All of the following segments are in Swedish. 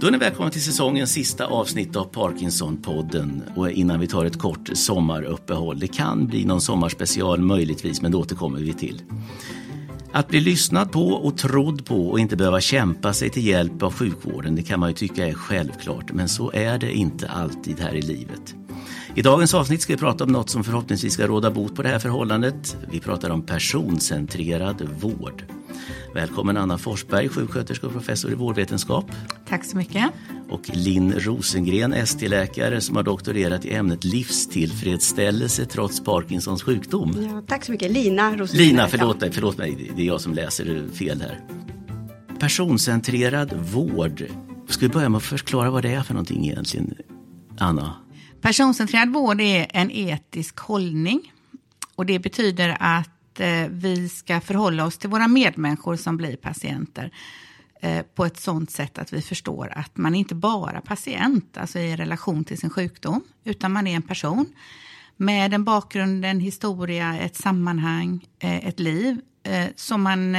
Då är ni välkomna till säsongens sista avsnitt av Parkinson-podden. Och innan vi tar ett kort sommaruppehåll. Det kan bli någon sommarspecial möjligtvis, men det återkommer vi till. Att bli lyssnad på och trodd på och inte behöva kämpa sig till hjälp av sjukvården, det kan man ju tycka är självklart, men så är det inte alltid här i livet. I dagens avsnitt ska vi prata om något som förhoppningsvis ska råda bot på det här förhållandet. Vi pratar om personcentrerad vård. Välkommen Anna Forsberg, sjuksköterska och professor i vårdvetenskap. Tack så mycket. Och Linn Rosengren, ST-läkare som har doktorerat i ämnet livstillfredsställelse trots Parkinsons sjukdom. Ja, tack så mycket. Lina Rosengren. Lina, förlåt mig, förlåt mig, det är jag som läser fel här. Personcentrerad vård. Ska vi börja med att förklara vad det är för någonting egentligen, Anna? Personcentrerad vård är en etisk hållning och det betyder att eh, vi ska förhålla oss till våra medmänniskor som blir patienter eh, på ett sådant sätt att vi förstår att man inte bara patient, alltså i relation till sin sjukdom, utan man är en person med en bakgrund, en historia, ett sammanhang, eh, ett liv som man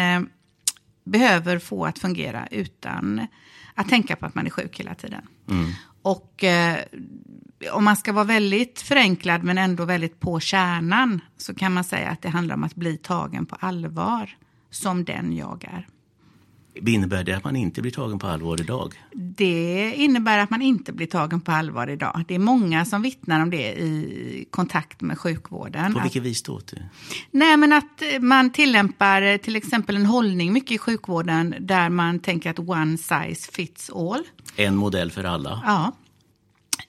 behöver få att fungera utan att tänka på att man är sjuk hela tiden. Mm. Och om man ska vara väldigt förenklad men ändå väldigt på kärnan så kan man säga att det handlar om att bli tagen på allvar som den jag är. Innebär det att man inte blir tagen på allvar idag? Det innebär att man inte blir tagen på allvar idag. Det är många som vittnar om det i kontakt med sjukvården. På vilket vis då? Nej, men att man tillämpar till exempel en hållning mycket i sjukvården där man tänker att one size fits all. En modell för alla? Ja.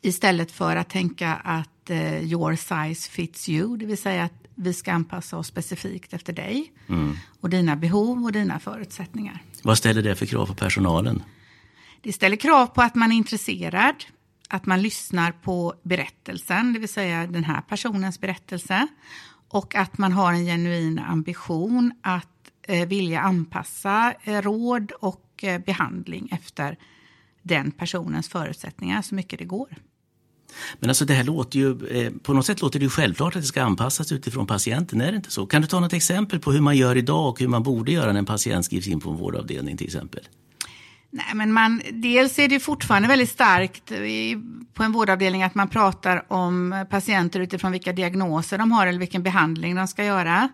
Istället för att tänka att uh, your size fits you, det vill säga att vi ska anpassa oss specifikt efter dig mm. och dina behov och dina förutsättningar. Vad ställer det för krav på personalen? Det ställer krav på att man är intresserad, att man lyssnar på berättelsen, det vill säga den här personens berättelse och att man har en genuin ambition att eh, vilja anpassa eh, råd och eh, behandling efter den personens förutsättningar så mycket det går. Men alltså det här låter ju, eh, på något sätt låter det ju självklart att det ska anpassas utifrån patienten, är det inte så? Kan du ta något exempel på hur man gör idag och hur man borde göra när en patient skrivs in på en vårdavdelning till exempel? Nej, men man, dels är det fortfarande väldigt starkt i, på en vårdavdelning att man pratar om patienter utifrån vilka diagnoser de har eller vilken behandling de ska göra.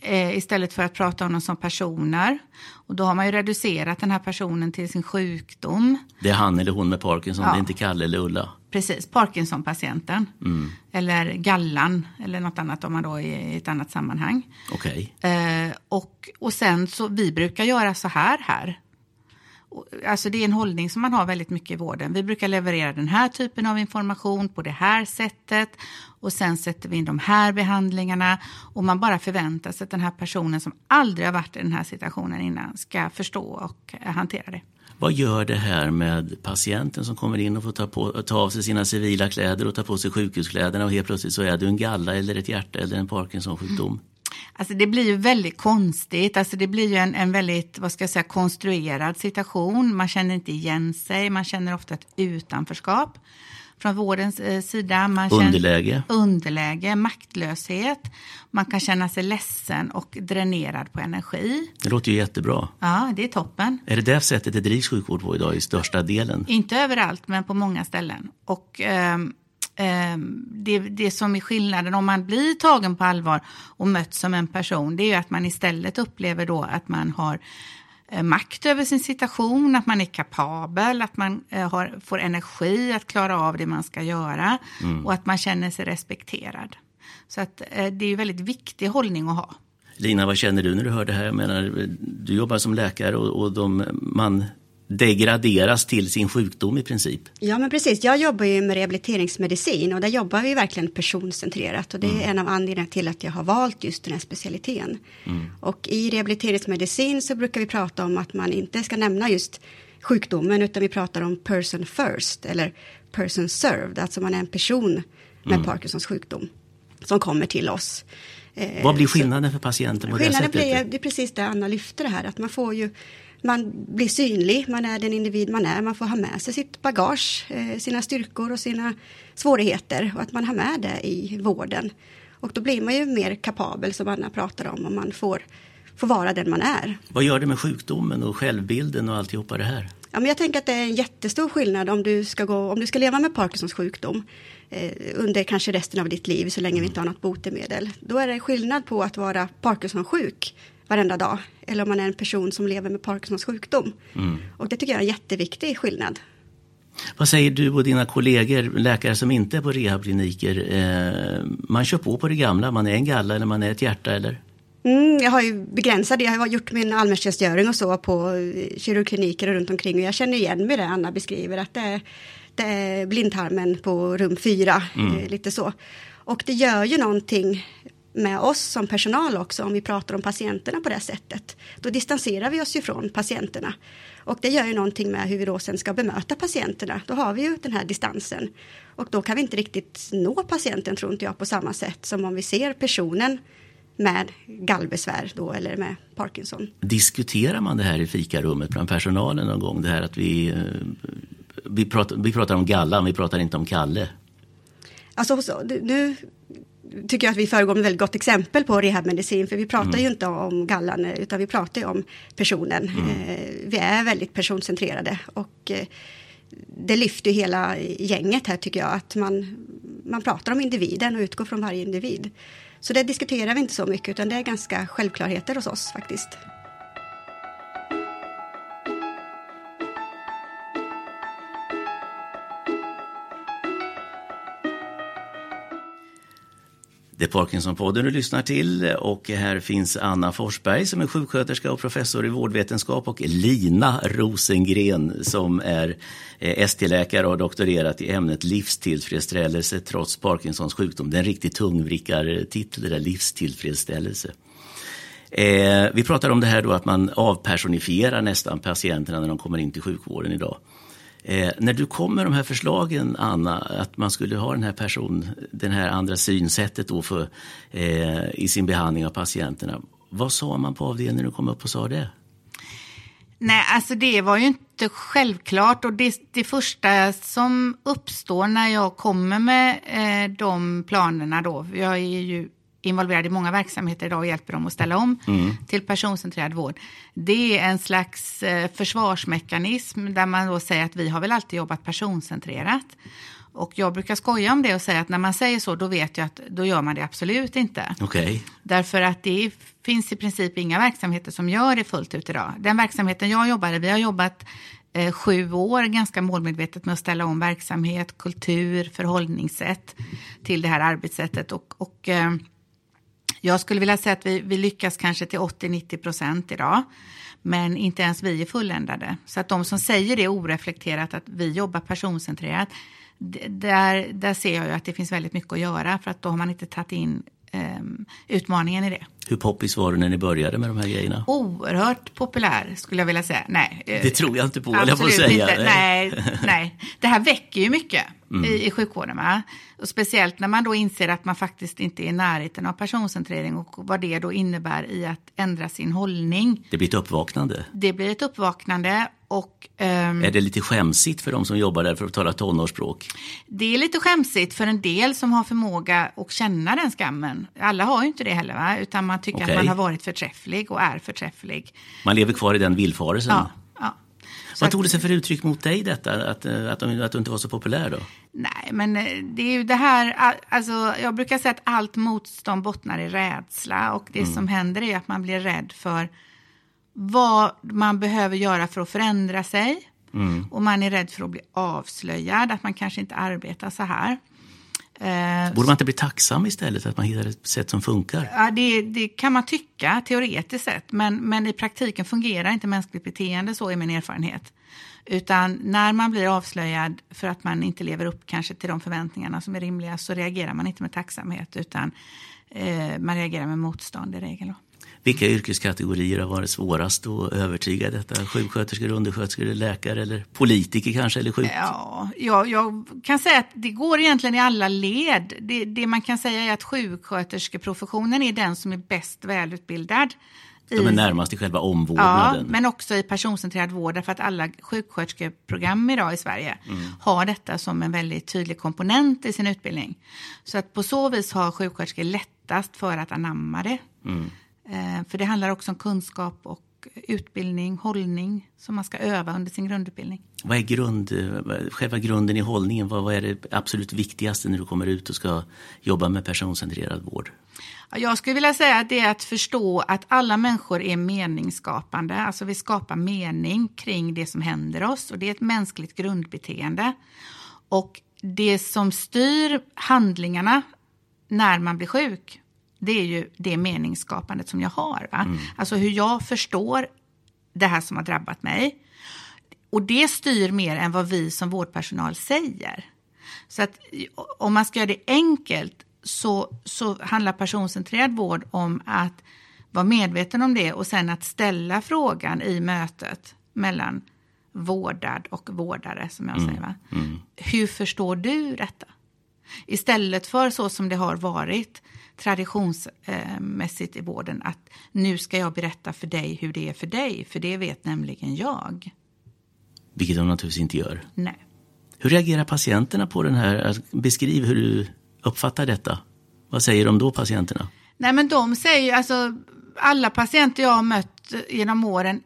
Eh, istället för att prata om dem som personer. Och då har man ju reducerat den här personen till sin sjukdom. Det är han eller hon med Parkinson, ja. det är inte Kalle eller Ulla. Precis, Parkinson-patienten. Mm. Eller gallan eller något annat om man då är i ett annat sammanhang. Okej. Okay. Eh, och, och sen så, vi brukar göra så här här. Alltså det är en hållning som man har väldigt mycket i vården. Vi brukar leverera den här typen av information på det här sättet och sen sätter vi in de här behandlingarna och man bara förväntar sig att den här personen som aldrig har varit i den här situationen innan ska förstå och hantera det. Vad gör det här med patienten som kommer in och får ta, på, ta av sig sina civila kläder och ta på sig sjukhuskläderna och helt plötsligt så är du en galla eller ett hjärta eller en Parkinson-sjukdom? Alltså det blir ju väldigt konstigt, alltså det blir ju en, en väldigt, vad ska jag säga, konstruerad situation. Man känner inte igen sig, man känner ofta ett utanförskap från vårdens eh, sida. Man underläge. Underläge, maktlöshet. Man kan känna sig ledsen och dränerad på energi. Det låter ju jättebra. Ja, det är toppen. Är det det sättet det drivs sjukvård på idag i största delen? Inte överallt, men på många ställen. Och... Eh, det, det som är skillnaden om man blir tagen på allvar och mött som en person, det är ju att man istället upplever då att man har Eh, makt över sin situation, att man är kapabel, att man eh, har, får energi att klara av det man ska göra mm. och att man känner sig respekterad. Så att, eh, det är en väldigt viktig hållning att ha. Lina, vad känner du när du hör det här? Jag menar, du jobbar som läkare och, och de, man degraderas till sin sjukdom i princip. Ja, men precis. Jag jobbar ju med rehabiliteringsmedicin och där jobbar vi verkligen personcentrerat och det är mm. en av anledningarna till att jag har valt just den här specialiteten. Mm. Och i rehabiliteringsmedicin så brukar vi prata om att man inte ska nämna just sjukdomen utan vi pratar om person first eller person served, alltså man är en person med mm. Parkinsons sjukdom som kommer till oss. Vad blir skillnaden för patienten? På skillnaden det blir det är precis det Anna lyfter det här, att man får ju man blir synlig, man är den individ man är, man får ha med sig sitt bagage, eh, sina styrkor och sina svårigheter och att man har med det i vården. Och då blir man ju mer kapabel som Anna pratar om och man får, får vara den man är. Vad gör det med sjukdomen och självbilden och alltihopa det här? Ja, men jag tänker att det är en jättestor skillnad om du ska, gå, om du ska leva med Parkinsons sjukdom eh, under kanske resten av ditt liv så länge vi inte har något botemedel. Då är det skillnad på att vara Parkinson-sjuk varenda dag eller om man är en person som lever med Parkinsons sjukdom. Mm. Och det tycker jag är en jätteviktig skillnad. Vad säger du och dina kollegor, läkare som inte är på rehabkliniker? Eh, man kör på på det gamla, man är en galla eller man är ett hjärta eller? Mm, jag har ju begränsat det. Jag har gjort min allmäntjänstgöring och så på kirurgkliniker runt omkring. Och jag känner igen mig det Anna beskriver. Att det är, det är blindtarmen på rum fyra. Mm. Eh, lite så. Och det gör ju någonting med oss som personal också om vi pratar om patienterna på det sättet. Då distanserar vi oss ju från patienterna. Och det gör ju någonting med hur vi då sen ska bemöta patienterna. Då har vi ju den här distansen. Och då kan vi inte riktigt nå patienten tror inte jag på samma sätt som om vi ser personen med gallbesvär då eller med Parkinson. Diskuterar man det här i fikarummet bland personalen någon gång? Det här att vi, eh, vi, pratar, vi pratar om gallan, vi pratar inte om Kalle. Alltså så, nu tycker jag att vi föregår med väldigt gott exempel på rehabmedicin, för vi pratar mm. ju inte om gallan, utan vi pratar ju om personen. Mm. Eh, vi är väldigt personcentrerade och eh, det lyfter hela gänget här tycker jag, att man, man pratar om individen och utgår från varje individ. Så det diskuterar vi inte så mycket, utan det är ganska självklarheter hos oss faktiskt. Det är Parkinsonpodden du lyssnar till och här finns Anna Forsberg som är sjuksköterska och professor i vårdvetenskap och Lina Rosengren som är eh, ST-läkare och har doktorerat i ämnet livstillfredsställelse trots Parkinsons sjukdom. Det är en riktigt tungvrickartitel, det där livstillfredsställelse. Eh, vi pratar om det här då att man avpersonifierar nästan patienterna när de kommer in till sjukvården idag. Eh, när du kom med de här förslagen, Anna, att man skulle ha den här person, den här andra synsättet då för, eh, i sin behandling av patienterna. Vad sa man på avdelningen när du kom upp och sa det? Nej, alltså det var ju inte självklart och det, det första som uppstår när jag kommer med eh, de planerna då, jag är ju involverad i många verksamheter idag och hjälper dem att ställa om mm. till personcentrerad vård. Det är en slags eh, försvarsmekanism där man då säger att vi har väl alltid jobbat personcentrerat. Och jag brukar skoja om det och säga att när man säger så då vet jag att då gör man det absolut inte. Okay. Därför att det finns i princip inga verksamheter som gör det fullt ut idag. Den verksamheten jag jobbar i, vi har jobbat eh, sju år ganska målmedvetet med att ställa om verksamhet, kultur, förhållningssätt till det här arbetssättet. Och, och eh, jag skulle vilja säga att vi, vi lyckas kanske till 80-90 procent idag. Men inte ens vi är fulländade. Så att de som säger det oreflekterat att vi jobbar personcentrerat. Där, där ser jag ju att det finns väldigt mycket att göra för att då har man inte tagit in utmaningen i det. Hur poppis var du när ni började med de här grejerna? Oerhört populär skulle jag vilja säga. Nej, det tror jag inte på, jag får säga. Inte. Nej, nej. Det här väcker ju mycket mm. i, i sjukvården. Va? Och speciellt när man då inser att man faktiskt inte är i närheten av personcentrering och vad det då innebär i att ändra sin hållning. Det blir ett uppvaknande. Det blir ett uppvaknande och, um, är det lite skämsigt för de som jobbar där för att tala tonårsspråk? Det är lite skämsigt för en del som har förmåga att känna den skammen. Alla har ju inte det heller, va? utan man tycker okay. att man har varit förträfflig och är förträfflig. Man lever kvar i den villfarelsen? Ja. ja. Vad tog det sig för uttryck mot dig detta, att, att, att du inte var så populär då? Nej, men eh, det är ju det här, alltså jag brukar säga att allt motstånd bottnar i rädsla och det mm. som händer är att man blir rädd för vad man behöver göra för att förändra sig. Mm. Och man är rädd för att bli avslöjad, att man kanske inte arbetar så här. Eh, Borde man inte bli tacksam istället, att man hittar ett sätt som funkar? Ja, det, det, kan man tycka teoretiskt sett, men, men i praktiken fungerar inte mänskligt beteende så, är min erfarenhet. Utan när man blir avslöjad för att man inte lever upp kanske till de förväntningarna som är rimliga så reagerar man inte med tacksamhet utan eh, man reagerar med motstånd i regel. Vilka yrkeskategorier har varit svårast att övertyga detta? Sjuksköterskor, undersköterskor, läkare eller politiker kanske? Eller sjuk... ja, jag, jag, kan säga att det går egentligen i alla led. Det, det man kan säga är att sjuksköterskeprofessionen är den som är bäst välutbildad. De är närmast i själva omvårdnaden. Ja, men också i personcentrerad vård därför att alla sjuksköterskeprogram idag i Sverige mm. har detta som en väldigt tydlig komponent i sin utbildning. Så att på så vis har sjuksköterskor lättast för att anamma det. Mm. Eh, för det handlar också om kunskap och och utbildning, hållning som man ska öva under sin grundutbildning. Vad är grund, själva grunden i hållningen? Vad, vad är det absolut viktigaste när du kommer ut och ska jobba med personcentrerad vård? Jag skulle vilja säga att det är att förstå att alla människor är meningsskapande. Alltså vi skapar mening kring det som händer oss och det är ett mänskligt grundbeteende. Och det som styr handlingarna när man blir sjuk, det är ju det meningsskapandet som jag har. Va? Mm. Alltså hur jag förstår det här som har drabbat mig. Och det styr mer än vad vi som vårdpersonal säger. Så att om man ska göra det enkelt så, så handlar personcentrerad vård om att vara medveten om det och sen att ställa frågan i mötet mellan vårdad och vårdare, som jag mm. säger. Va? Mm. Hur förstår du detta? Istället för så som det har varit traditionsmässigt i vården, att nu ska jag berätta för dig hur det är för dig, för det vet nämligen jag. Vilket de naturligtvis inte gör. Nej. Hur reagerar patienterna på den här? Beskriv hur du uppfattar detta. Vad säger de då, patienterna? Nej, men de säger, alltså alla patienter jag har mött genom åren,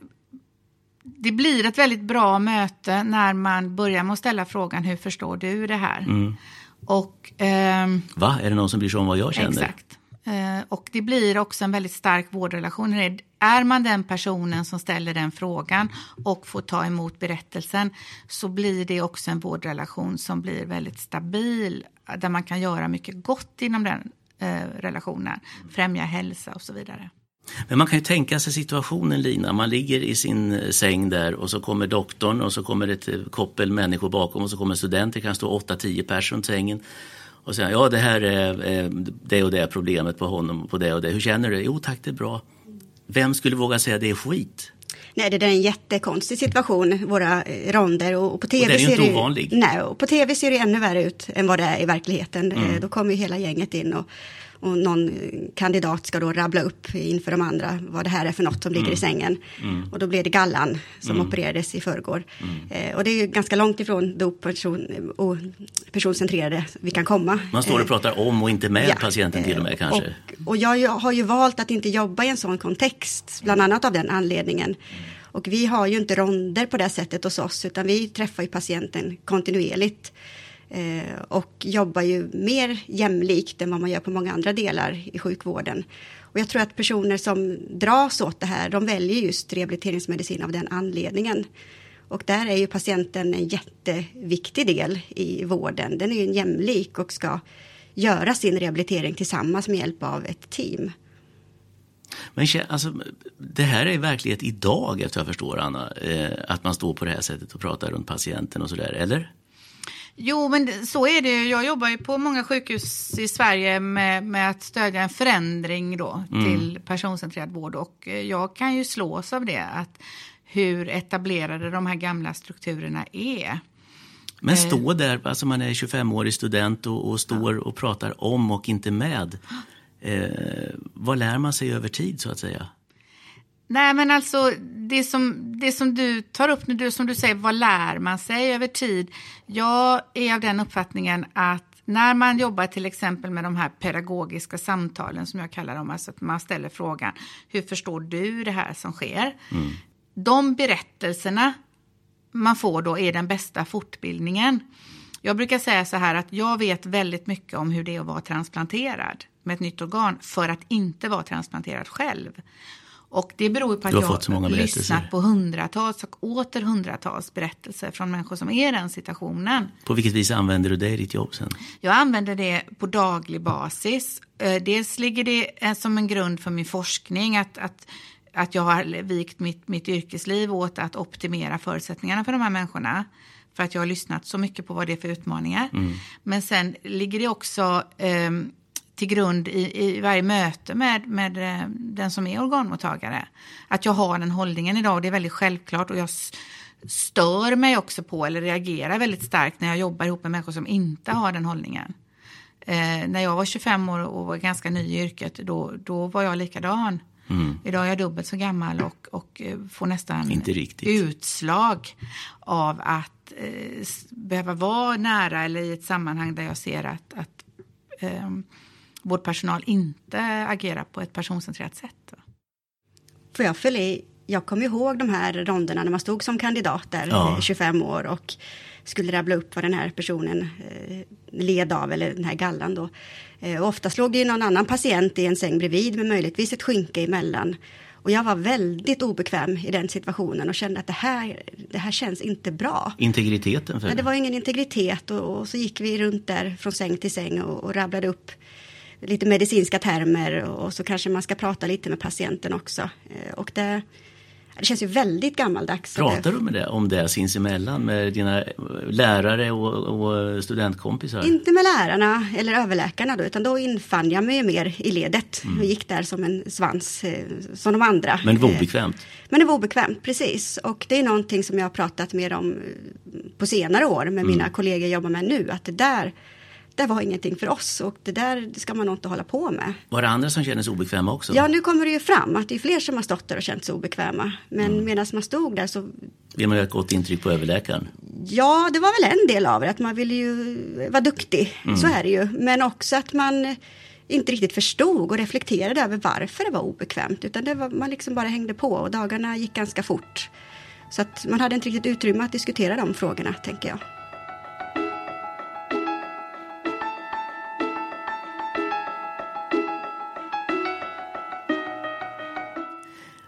det blir ett väldigt bra möte när man börjar med att ställa frågan, hur förstår du det här? Mm. Och, ehm, Va, är det någon som bryr sig om vad jag känner? Exakt. Eh, och det blir också en väldigt stark vårdrelation. Är man den personen som ställer den frågan och får ta emot berättelsen så blir det också en vårdrelation som blir väldigt stabil där man kan göra mycket gott inom den eh, relationen, främja hälsa och så vidare. Men man kan ju tänka sig situationen Lina, man ligger i sin eh, säng där och så kommer doktorn och så kommer ett eh, koppel människor bakom och så kommer studenter, det kan stå 8-10 personer runt sängen. Och säger ja det här är det och det problemet på honom, på det och det. Hur känner du? Jo tack det är bra. Vem skulle våga säga det är skit? Nej, det är en jättekonstig situation, våra eh, ronder. Och, på TV och ju inte ovanlig. Nej, och på TV ser det ännu värre ut än vad det är i verkligheten. Mm. Då kommer ju hela gänget in och och någon kandidat ska då rabbla upp inför de andra vad det här är för något som ligger mm. i sängen. Mm. Och då blir det gallan som mm. opererades i förrgår. Mm. Eh, och det är ju ganska långt ifrån det person, och personcentrerade vi kan komma. Man står och eh, pratar om och inte med ja, patienten till och med kanske. Och, och jag har ju valt att inte jobba i en sån kontext, bland annat av den anledningen. Och vi har ju inte ronder på det sättet hos oss, utan vi träffar ju patienten kontinuerligt. Eh, och jobbar ju mer jämlikt än vad man gör på många andra delar i sjukvården. Och jag tror att personer som dras åt det här, de väljer just rehabiliteringsmedicin av den anledningen. Och där är ju patienten en jätteviktig del i vården. Den är ju jämlik och ska göra sin rehabilitering tillsammans med hjälp av ett team. Men alltså, det här är verklighet idag efter jag förstår Anna, eh, att man står på det här sättet och pratar runt patienten och sådär, eller? Jo, men så är det. Jag jobbar ju på många sjukhus i Sverige med, med att stödja en förändring då mm. till personcentrerad vård och eh, jag kan ju slås av det, att hur etablerade de här gamla strukturerna är. Men eh. stå där, alltså man är 25-årig student och, och står ja. och pratar om och inte med. Eh, vad lär man sig över tid så att säga? Nej, men alltså det som, det som du tar upp nu, som du säger, vad lär man sig över tid? Jag är av den uppfattningen att när man jobbar till exempel med de här pedagogiska samtalen som jag kallar dem, alltså att man ställer frågan, hur förstår du det här som sker? Mm. De berättelserna man får då är den bästa fortbildningen. Jag brukar säga så här att jag vet väldigt mycket om hur det är att vara transplanterad med ett nytt organ för att inte vara transplanterad själv. Och det beror på att jag har lyssnat på hundratals och åter hundratals berättelser från människor som är i den situationen. På vilket vis använder du det i ditt jobb sen? Jag använder det på daglig basis. Eh, dels ligger det som en grund för min forskning att, att, att jag har vikt mitt, mitt yrkesliv åt att optimera förutsättningarna för de här människorna för att jag har lyssnat så mycket på vad det är för utmaningar. Mm. Men sen ligger det också um, till grund i, i varje möte med, med eh, den som är organmottagare. Att jag har den hållningen idag och det är väldigt självklart och jag stör mig också på eller reagerar väldigt starkt när jag jobbar ihop med människor som inte har den hållningen. Eh, när jag var 25 år och var ganska ny i yrket då, då var jag likadan. Mm. Idag är jag dubbelt så gammal och, och eh, får nästan utslag av att eh, behöva vara nära eller i ett sammanhang där jag ser att, att eh, vårdpersonal inte agerar på ett personcentrerat sätt. Får jag fylla i jag kommer ihåg de här ronderna när man stod som kandidat där, Ja. eh, 25 år och skulle rabbla upp vad den här personen eh, led av, eller den här gallan då. Eh, och oftast låg det ju någon annan patient i en säng bredvid med möjligtvis ett skynke emellan. Och jag var väldigt obekväm i den situationen och kände att det här, det här känns inte bra. Integriteten för Men det var ingen integritet och, och så gick vi runt där från säng till säng och, och rabblade upp lite medicinska termer och så kanske man ska prata lite med patienten också. Eh, Och det, det känns ju väldigt gammaldags. Pratar du med det, om det sinsemellan med dina lärare och, och studentkompisar? Inte med lärarna eller överläkarna då, utan då infann jag mig mer i ledet Mm. och gick där som en svans, eh, som de andra. Men det var Eh, obekvämt? Men det var obekvämt, precis. Och det är någonting som jag har pratat mer om eh, på senare år med Mm. mina kollegor jag jobbar med nu, att det där, det var ingenting för oss och det där ska man nog inte hålla på med. Var det andra som kände sig obekväma också? Ja, nu kommer det ju fram att det är fler som har stått där och känt sig obekväma. Men Mm. medan man stod där så, Vill man göra ett gott intryck på överläkaren? ja, det var väl en del av det, att man ville ju vara duktig, Mm. så är det ju. Men också att man inte riktigt förstod och reflekterade över varför det var obekvämt, utan det var, man liksom bara hängde på och dagarna gick ganska fort. Så att man hade inte riktigt utrymme att diskutera de frågorna, tänker jag.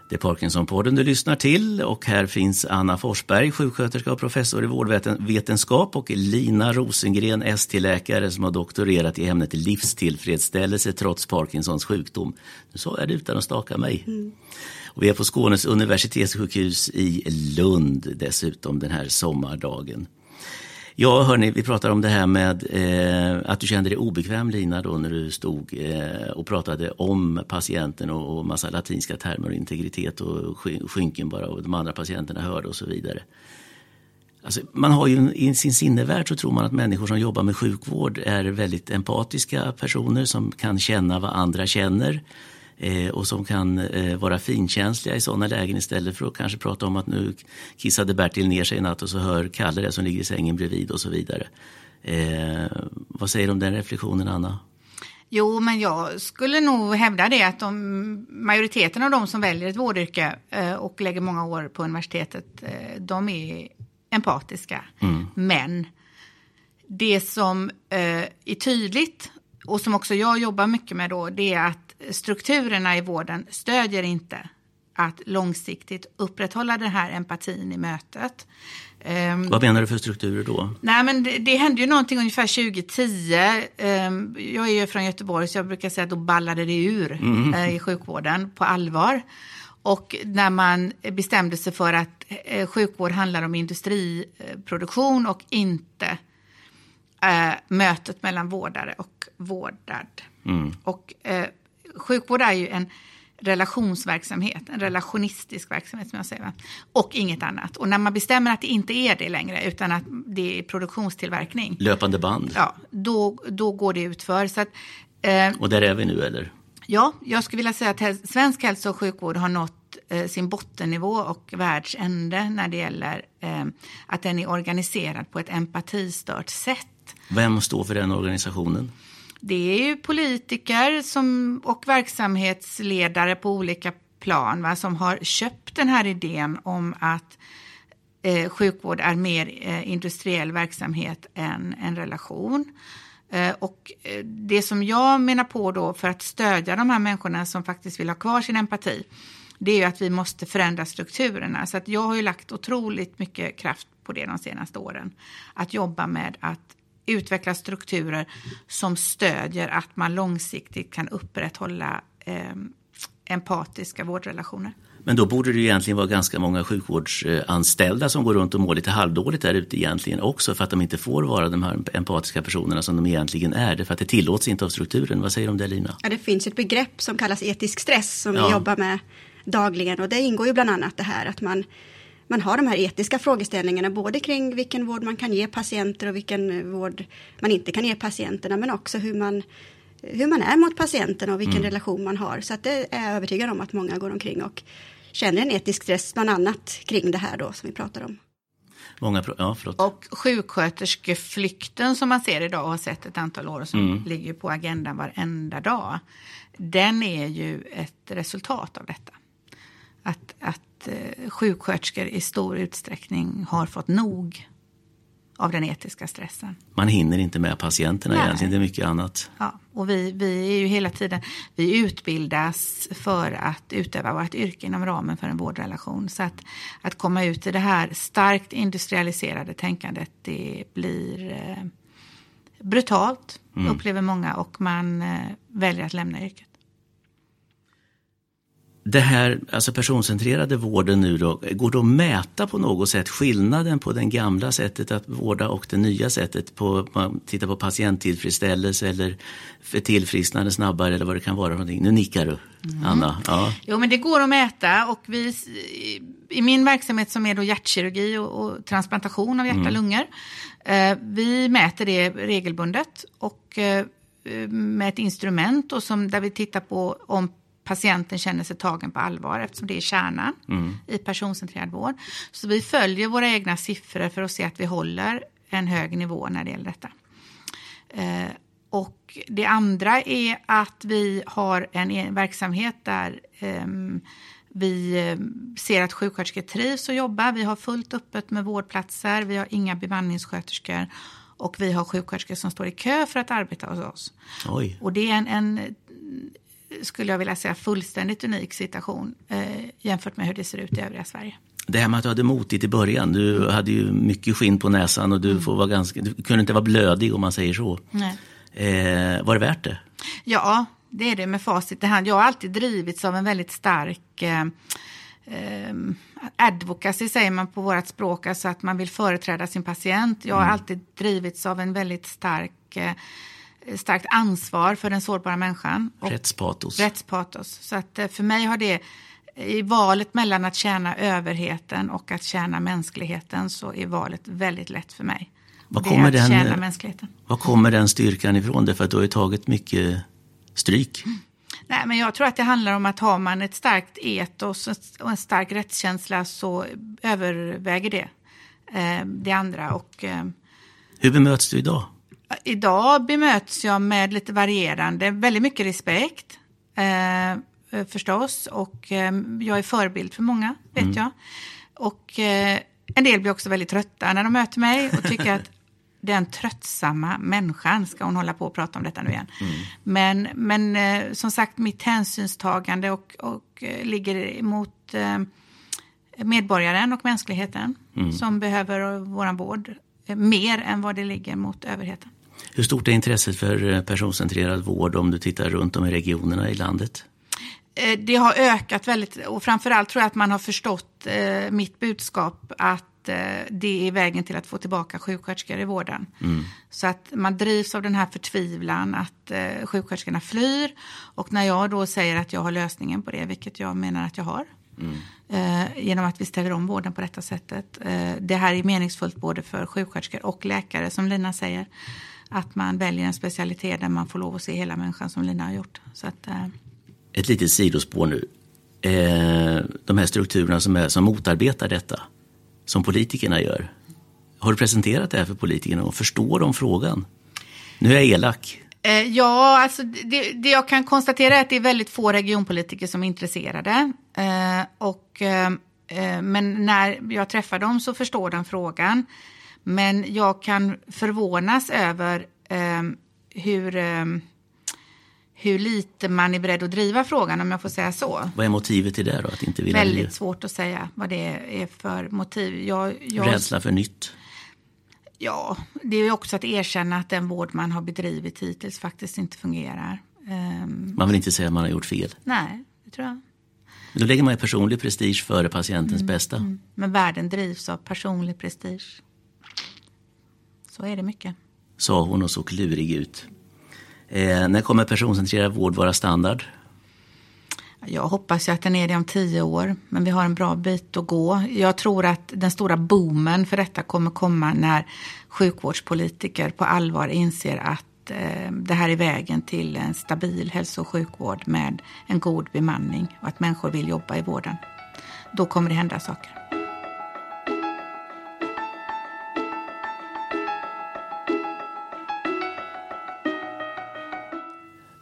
Det är Parkinsonpodden du lyssnar till och här finns Anna Forsberg, sjuksköterska och professor i vårdvetenskap och Lina Rosengren, ST-läkare som har doktorerat i ämnet livstillfredsställelse trots Parkinsons sjukdom. Nu sa jag det utan att staka mig. Och vi är på Skånes universitetssjukhus i Lund dessutom den här sommardagen. Ja, hörni, vi pratar om det här med eh, att du kände dig obekväm Lina då när du stod eh, och pratade om patienten och, och massa latinska termer och integritet och skynken bara och de andra patienterna hörde och så vidare. Alltså, man har ju i sin sinnevärld så tror man att människor som jobbar med sjukvård är väldigt empatiska personer som kan känna vad andra känner och som kan eh, vara finkänsliga i sådana lägen istället för att kanske prata om att nu kissade Bertil ner sig i natt och så hör Kalle det som ligger i sängen bredvid och så vidare. Eh, vad säger du om den reflektionen Anna? Jo, men jag skulle nog hävda det att de, majoriteten av de som väljer ett vårdyrke eh, och lägger många år på universitetet, eh, de är empatiska. Men det som eh, är tydligt och som också jag jobbar mycket med då, det är att strukturerna i vården stödjer inte att långsiktigt upprätthålla den här empatin i mötet. Ehm, Vad menar du för strukturer då? Nej, men det, det hände ju någonting ungefär 2010. Ehm, jag är ju från Göteborg så jag brukar säga att då ballade det ur eh, i sjukvården på allvar. Och när man bestämde sig för att eh, sjukvård handlar om industriproduktion och inte eh, mötet mellan vårdare och vårdad. Och eh, sjukvård är ju en relationsverksamhet, en relationistisk verksamhet som jag säger. Och inget annat. Och när man bestämmer att det inte är det längre utan att det är produktionstillverkning, Löpande band? ja, då, då går det utför. Så att, eh, Och där är vi nu eller? Ja, jag skulle vilja säga att svensk hälso och sjukvård har nått eh, sin bottennivå och världsände när det gäller eh, att den är organiserad på ett empatistört sätt. Vem står för den organisationen? Det är ju politiker som, och verksamhetsledare på olika plan va, som har köpt den här idén om att eh, sjukvård är mer eh, industriell verksamhet än en relation. Eh, och eh, det som jag menar på då för att stödja de här människorna som faktiskt vill ha kvar sin empati, det är ju att vi måste förändra strukturerna. Så att jag har ju lagt otroligt mycket kraft på det de senaste åren. Att jobba med att utveckla strukturer som stödjer att man långsiktigt kan upprätthålla eh, empatiska vårdrelationer. Men då borde det ju egentligen vara ganska många sjukvårdsanställda som går runt och mår lite halvdåligt där ute egentligen också för att de inte får vara de här empatiska personerna som de egentligen är. För att det tillåts inte av strukturen. Vad säger du om det Lina? Ja, det finns ett begrepp som kallas etisk stress som Ja. vi jobbar med dagligen och det ingår ju bland annat det här att man, man har de här etiska frågeställningarna både kring vilken vård man kan ge patienter och vilken vård man inte kan ge patienterna men också hur man, hur man är mot patienten och vilken relation man har. Så att det är jag övertygad om att många går omkring och känner en etisk stress bland annat kring det här då som vi pratar om. Många pro- ja, förlåt. Och sjuksköterskeflykten som man ser idag och har sett ett antal år och som ligger på agendan varenda dag. Den är ju ett resultat av detta. Att, att eh, sjuksköterskor i stor utsträckning har fått nog av den etiska stressen. Man hinner inte med patienterna Nej. egentligen, det är mycket annat. Ja, och vi, vi är ju hela tiden, vi utbildas för att utöva vårt yrke inom ramen för en vårdrelation. Så att, att komma ut i det här starkt industrialiserade tänkandet, det blir eh, brutalt, mm. upplever många, och man eh, väljer att lämna yrket det här alltså personcentrerade vården nu då, går det att mäta på något sätt skillnaden på det gamla sättet att vårda och det nya sättet? På, man tittar på patienttillfredsställelse eller för tillfrisknande snabbare eller vad det kan vara. Någonting. Nu nickar du, mm. Anna. Ja. Jo, men det går att mäta och vi, i min verksamhet som är då hjärtkirurgi och, och transplantation av hjärta och mm. lungor, eh, vi mäter det regelbundet och eh, med ett instrument och som, där vi tittar på om patienten känner sig tagen på allvar eftersom det är kärnan mm. i personcentrerad vård. Så vi följer våra egna siffror för att se att vi håller en hög nivå när det gäller detta. Eh, och det andra är att vi har en e- verksamhet där eh, vi ehm, ser att sjuksköterskor trivs att jobba. Vi har fullt öppet med vårdplatser. Vi har inga bemanningssköterskor och vi har sjuksköterskor som står i kö för att arbeta hos oss. Oj. Och det är en, en skulle jag vilja säga, fullständigt unik situation eh, jämfört med hur det ser ut i övriga Sverige. Det här med att du hade motigt i början, du hade ju mycket skinn på näsan och du, mm. får vara ganska, du kunde inte vara blödig om man säger så. Eh, var det värt det? Ja, det är det med facit i hand. Jag har alltid drivits av en väldigt stark eh, eh, advocacy säger man på vårt språk, alltså att man vill företräda sin patient. Jag har mm. alltid drivits av en väldigt stark eh, starkt ansvar för den sårbara människan. Och rättspatos. Rättspatos. Så att eh, för mig har det i valet mellan att tjäna överheten och att tjäna mänskligheten så är valet väldigt lätt för mig. Var kommer, den, var kommer den styrkan ifrån? Därför att du har ju tagit mycket stryk. Mm. Nej, men jag tror att det handlar om att har man ett starkt etos och en stark rättskänsla så överväger det eh, det andra. Och, eh, Hur bemöts du idag? Idag bemöts jag med lite varierande, väldigt mycket respekt eh, förstås och eh, jag är förebild för många, vet mm. jag. Och eh, en del blir också väldigt trötta när de möter mig och tycker att den tröttsamma människan ska hon hålla på och prata om detta nu igen. Mm. Men, men eh, som sagt, mitt hänsynstagande och, och eh, ligger mot eh, medborgaren och mänskligheten mm. som behöver våran vård mer än vad det ligger mot överheten. Hur stort är intresset för eh, personcentrerad vård om du tittar runt om i regionerna i landet? Eh, det har ökat väldigt och framförallt tror jag att man har förstått eh, mitt budskap att det är vägen till att få tillbaka sjuksköterskor i vården. Mm. Så att man drivs av den här förtvivlan att sjuksköterskorna flyr och när jag då säger att jag har lösningen på det, vilket jag menar att jag har, mm. genom att vi ställer om vården på detta sättet. det här är meningsfullt både för sjuksköterskor och läkare som Lina säger att man väljer en specialitet där man får lov att se hela människan som Lina har gjort. Så att, eh. Ett litet sidospår nu. Eh, de här strukturerna som, är, som motarbetar detta, som politikerna gör. Har du presenterat det här för politikerna och förstår de frågan? Nu är jag elak. Eh, ja, alltså det, det, jag kan konstatera är att det är väldigt få regionpolitiker som är intresserade. Eh, och, eh, eh, men när jag träffar dem så förstår de frågan. Men jag kan förvånas över eh, hur, eh, hur lite man är beredd att driva frågan, om jag får säga så. Vad är motivet till det då? Att inte vilja Väldigt svårt att säga vad det är för motiv. Jag, jag... Rädsla för nytt? Ja, det är också att erkänna att den vård man har bedrivit hittills faktiskt inte fungerar. Um... Man vill inte säga att man har gjort fel? Nej, det tror jag. Då lägger man personlig prestige före patientens mm, bästa. Mm. Men världen drivs av personlig prestige. Så är det mycket. Sa hon och såg lurig ut. Eh, när kommer personcentrerad vård vara standard? Jag hoppas ju att den är det om tio år, men vi har en bra bit att gå. Jag tror att den stora boomen för detta kommer komma när sjukvårdspolitiker på allvar inser att eh, det här är vägen till en stabil hälso och sjukvård med en god bemanning och att människor vill jobba i vården. Då kommer det hända saker.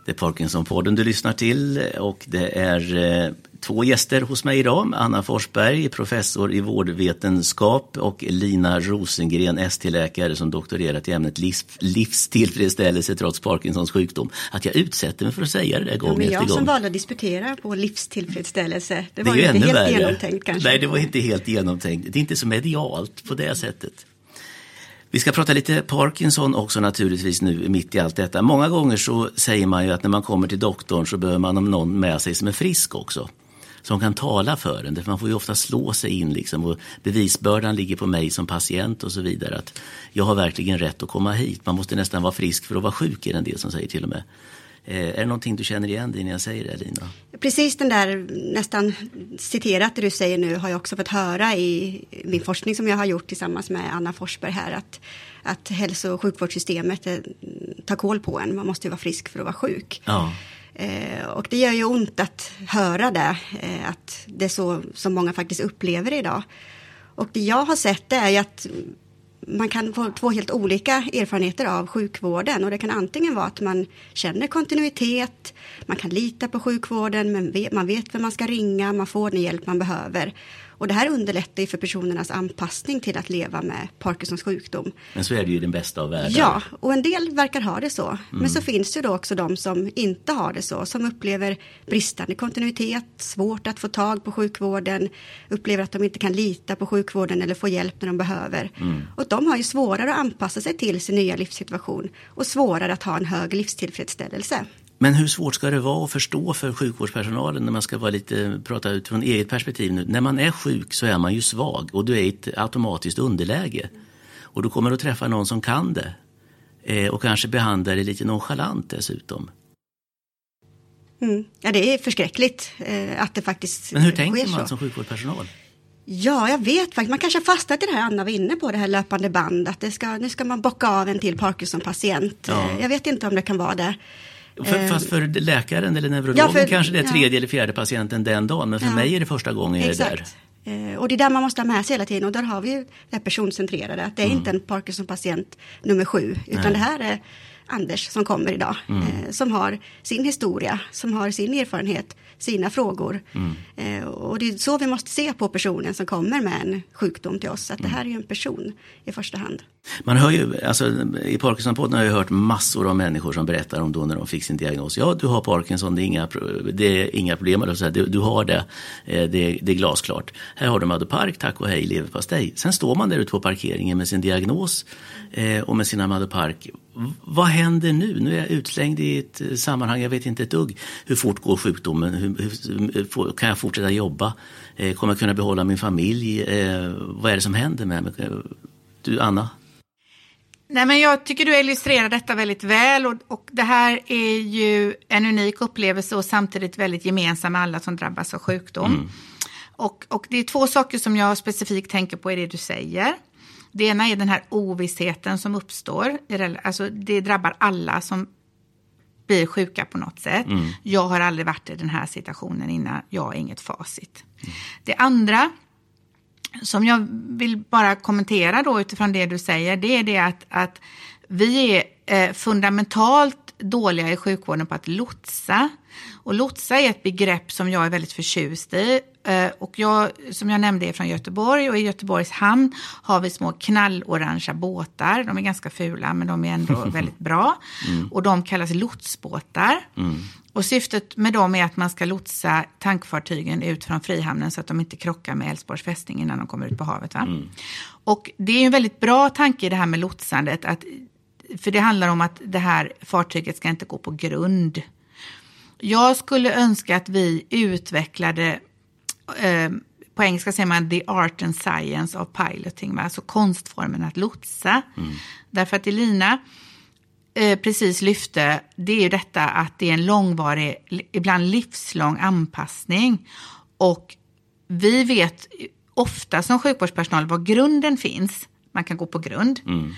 Det är Parkinsonpodden du lyssnar till och det är eh, två gäster hos mig idag. Anna Forsberg, professor i vårdvetenskap och Lina Rosengren, ST-läkare som doktorerat i ämnet livs, livstillfredsställelse trots Parkinsons sjukdom. Att jag utsätter mig för att säga det där gång ja, men jag gång. som valde att disputera på livstillfredsställelse. Det var det ju inte helt värre. genomtänkt kanske. Nej, det var inte helt genomtänkt. Det är inte så medialt på det sättet. Vi ska prata lite Parkinson också naturligtvis nu mitt i allt detta. Många gånger så säger man ju att när man kommer till doktorn så behöver man ha någon med sig som är frisk också. Som kan tala för en. man får ju ofta slå sig in liksom och bevisbördan ligger på mig som patient och så vidare. Att jag har verkligen rätt att komma hit. Man måste nästan vara frisk för att vara sjuk är det en del som säger till och med. Eh, är det någonting du känner igen dig när jag säger det Lina? Precis den där nästan citerat det du säger nu har jag också fått höra i min forskning som jag har gjort tillsammans med Anna Forsberg här att, att hälso och sjukvårdssystemet eh, tar koll på en. Man måste ju vara frisk för att vara sjuk. Ja. Eh, och det gör ju ont att höra det, eh, att det är så som många faktiskt upplever idag. Och det jag har sett det är ju att man kan få två helt olika erfarenheter av sjukvården och det kan antingen vara att man känner kontinuitet, man kan lita på sjukvården, men man vet vem man ska ringa, man får den hjälp man behöver. Och det här underlättar ju för personernas anpassning till att leva med Parkinsons sjukdom. Men så är det ju den bästa av världar. Ja, och en del verkar ha det så. Mm. Men så finns det då också de som inte har det så, som upplever bristande kontinuitet, svårt att få tag på sjukvården, upplever att de inte kan lita på sjukvården eller få hjälp när de behöver. Mm. Och de har ju svårare att anpassa sig till sin nya livssituation och svårare att ha en hög livstillfredsställelse. Men hur svårt ska det vara att förstå för sjukvårdspersonalen när man ska vara lite, prata utifrån eget perspektiv nu. När man är sjuk så är man ju svag och du är i ett automatiskt underläge. Och du kommer att träffa någon som kan det. Eh, och kanske behandlar dig lite nonchalant dessutom. Mm. Ja, det är förskräckligt eh, att det faktiskt Men hur tänker man så. som sjukvårdspersonal? Ja, jag vet faktiskt. Man kanske har fastnat i det här Anna var inne på, det här löpande band. Att det ska, nu ska man bocka av en till Parkinson-patient. Ja. Eh, jag vet inte om det kan vara det. För, eh, fast för läkaren eller neurologen ja, för, kanske det är tredje ja. eller fjärde patienten den dagen. Men för ja. mig är det första gången jag är där. Eh, och det är där man måste ha med sig hela tiden och där har vi ju det personcentrerade. Att det är mm. inte en Parkinson-patient nummer sju. Utan Nej. det här är Anders som kommer idag. Mm. Eh, som har sin historia, som har sin erfarenhet sina frågor. Mm. Eh, och det är så vi måste se på personen som kommer med en sjukdom till oss, att det här är en person i första hand. Man hör ju, alltså, I Parkinson-podden har jag hört massor av människor som berättar om då när de fick sin diagnos. Ja, du har Parkinson, det är inga, det är inga problem. Alltså, du, du har det, eh, det, det är glasklart. Här har du Maddopark, tack och hej, leverpastej. Sen står man där ute på parkeringen med sin diagnos eh, och med sina Maddopark. Vad händer nu? Nu är jag utslängd i ett eh, sammanhang, jag vet inte ett dugg. Hur fort går sjukdomen? Hur, hur, kan jag fortsätta jobba? Eh, kommer jag kunna behålla min familj? Eh, vad är det som händer med mig? Eh, du, Anna? Nej, men jag tycker du illustrerar detta väldigt väl och, och det här är ju en unik upplevelse och samtidigt väldigt gemensam med alla som drabbas av sjukdom. Mm. Och, och det är två saker som jag specifikt tänker på i det du säger. Det ena är den här ovissheten som uppstår. Alltså det drabbar alla som blir sjuka på något sätt. Mm. Jag har aldrig varit i den här situationen innan, jag har inget facit. Mm. Det andra som jag vill bara kommentera då utifrån det du säger, det är det att, att vi är eh, fundamentalt dåliga i sjukvården på att lotsa. Och lotsa är ett begrepp som jag är väldigt förtjust i. Eh, och jag, som jag nämnde, är från Göteborg och i Göteborgs hamn har vi små knallorangea båtar. De är ganska fula, men de är ändå väldigt bra. Mm. Och de kallas lotsbåtar. Mm. Och syftet med dem är att man ska lotsa tankfartygen ut från Frihamnen så att de inte krockar med Älvsborgs fästning innan de kommer ut på havet. Va? Mm. Och det är en väldigt bra tanke i det här med lotsandet. Att, för det handlar om att det här fartyget ska inte gå på grund. Jag skulle önska att vi utvecklade eh, på engelska säger man the art and science of piloting, alltså konstformen att lotsa. Mm. Därför att Elina precis lyfte, det är ju detta att det är en långvarig, ibland livslång anpassning. Och vi vet ofta som sjukvårdspersonal var grunden finns. Man kan gå på grund. Mm.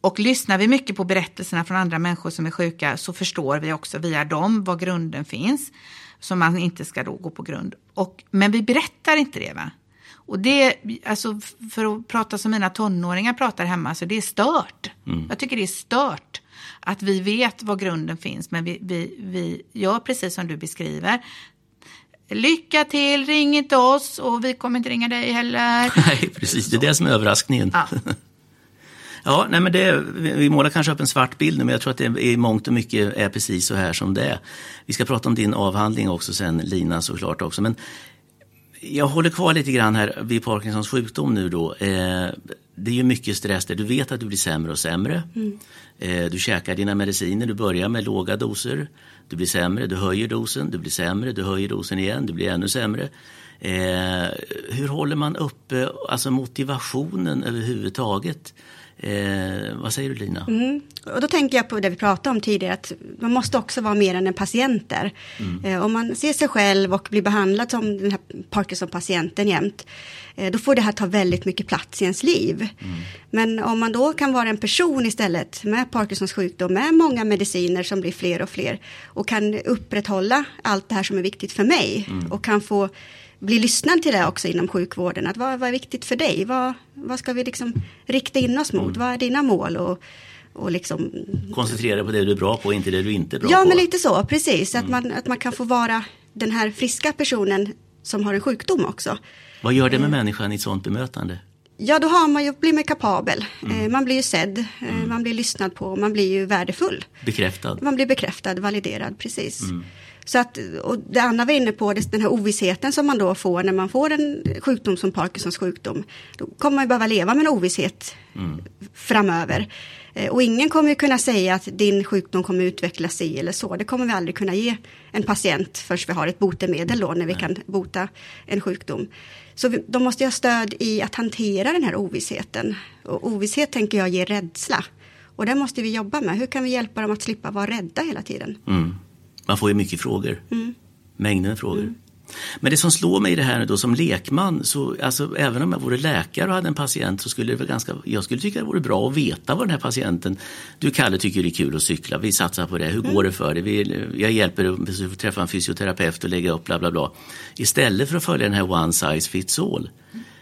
Och lyssnar vi mycket på berättelserna från andra människor som är sjuka så förstår vi också via dem var grunden finns. Som man inte ska då gå på grund. Och, men vi berättar inte det. va? Och det, alltså för att prata som mina tonåringar pratar hemma, så det är stört. Mm. Jag tycker det är stört att vi vet var grunden finns, men vi, vi, vi gör precis som du beskriver. lycka till, ring inte oss och vi kommer inte ringa dig heller. Nej, precis. Det är det som är överraskningen. Ja. Ja, nej men det, vi målar kanske upp en svart bild nu, men jag tror att det i mångt och mycket är precis så här som det är. Vi ska prata om din avhandling också sen, Lina, såklart också. Men jag håller kvar lite grann här vid Parkinsons sjukdom nu då. Eh, det är ju mycket stress där. Du vet att du blir sämre och sämre. Mm. Eh, du käkar dina mediciner, du börjar med låga doser. Du blir sämre, du höjer dosen, du blir sämre, du höjer dosen igen, du blir ännu sämre. Eh, hur håller man uppe alltså motivationen överhuvudtaget? Eh, vad säger du Lina? Mm. Och då tänker jag på det vi pratade om tidigare, att man måste också vara mer än en patient där. Mm. Eh, om man ser sig själv och blir behandlad som den här Parkinson-patienten jämt, eh, då får det här ta väldigt mycket plats i ens liv. Mm. Men om man då kan vara en person istället med Parkinsons sjukdom, med många mediciner som blir fler och fler, och kan upprätthålla allt det här som är viktigt för mig, mm. och kan få bli lyssnad till det också inom sjukvården. Att vad, vad är viktigt för dig? Vad, vad ska vi liksom rikta in oss mot? Mm. Vad är dina mål? Och, och liksom... Koncentrera på det du är bra på, inte det du inte är bra ja, på. Ja, men lite så, precis. Mm. Att, man, att man kan få vara den här friska personen som har en sjukdom också. Vad gör det med människan i ett sådant bemötande? Ja, då har man ju, blir man kapabel. Mm. Eh, man blir ju sedd, eh, mm. man blir lyssnad på, man blir ju värdefull. Bekräftad. Man blir bekräftad, validerad, precis. Mm. Så att, och det andra var inne på, den här ovissheten som man då får när man får en sjukdom som Parkinsons sjukdom. Då kommer man behöva leva med en ovisshet mm. framöver. Eh, och ingen kommer ju kunna säga att din sjukdom kommer utvecklas i eller så. Det kommer vi aldrig kunna ge en patient först vi har ett botemedel då när vi kan bota en sjukdom. Så vi, de måste ha stöd i att hantera den här ovissheten. Och ovisshet tänker jag ger rädsla. Och det måste vi jobba med. Hur kan vi hjälpa dem att slippa vara rädda hela tiden? Mm. Man får ju mycket frågor. Mm. Mängder med frågor. Mm. Men det som slår mig i det här nu då som lekman, så alltså, även om jag vore läkare och hade en patient så skulle det vara ganska, jag skulle tycka det vore bra att veta vad den här patienten, du Kalle tycker det är kul att cykla, vi satsar på det, hur mm. går det för dig? Vi, jag hjälper dig att träffa en fysioterapeut och lägga upp bla bla bla. Istället för att följa den här one size fits all.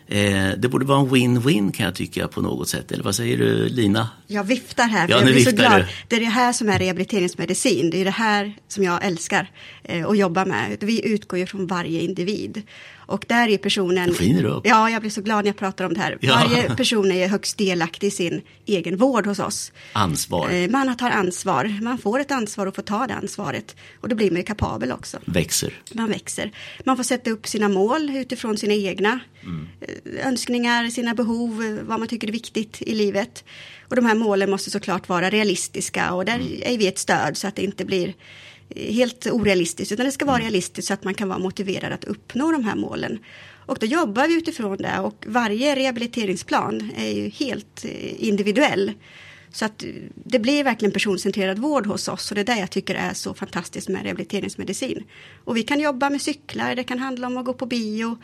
Eh, det borde vara en win-win kan jag tycka på något sätt. Eller vad säger du Lina? Jag viftar här, för ja, jag blir så glad. Du. Det är det här som är rehabiliteringsmedicin. Det är det här som jag älskar eh, att jobba med. Vi utgår ju från varje individ. Och där är personen... Skiner upp. Ja, jag blir så glad när jag pratar om det här. Ja. Varje person är högst delaktig i sin egen vård hos oss. Ansvar. Eh, man tar ansvar. Man får ett ansvar och får ta det ansvaret. Och då blir man ju kapabel också. Växer. Man växer. Man får sätta upp sina mål utifrån sina egna mm. önskningar, sina behov, vad man tycker är viktigt i livet. Och de här målen måste såklart vara realistiska och där mm. är vi ett stöd så att det inte blir helt orealistiskt, utan det ska vara mm. realistiskt så att man kan vara motiverad att uppnå de här målen. Och då jobbar vi utifrån det och varje rehabiliteringsplan är ju helt eh, individuell. Så att det blir verkligen personcentrerad vård hos oss och det är det jag tycker är så fantastiskt med rehabiliteringsmedicin. Och vi kan jobba med cyklar, det kan handla om att gå på bio,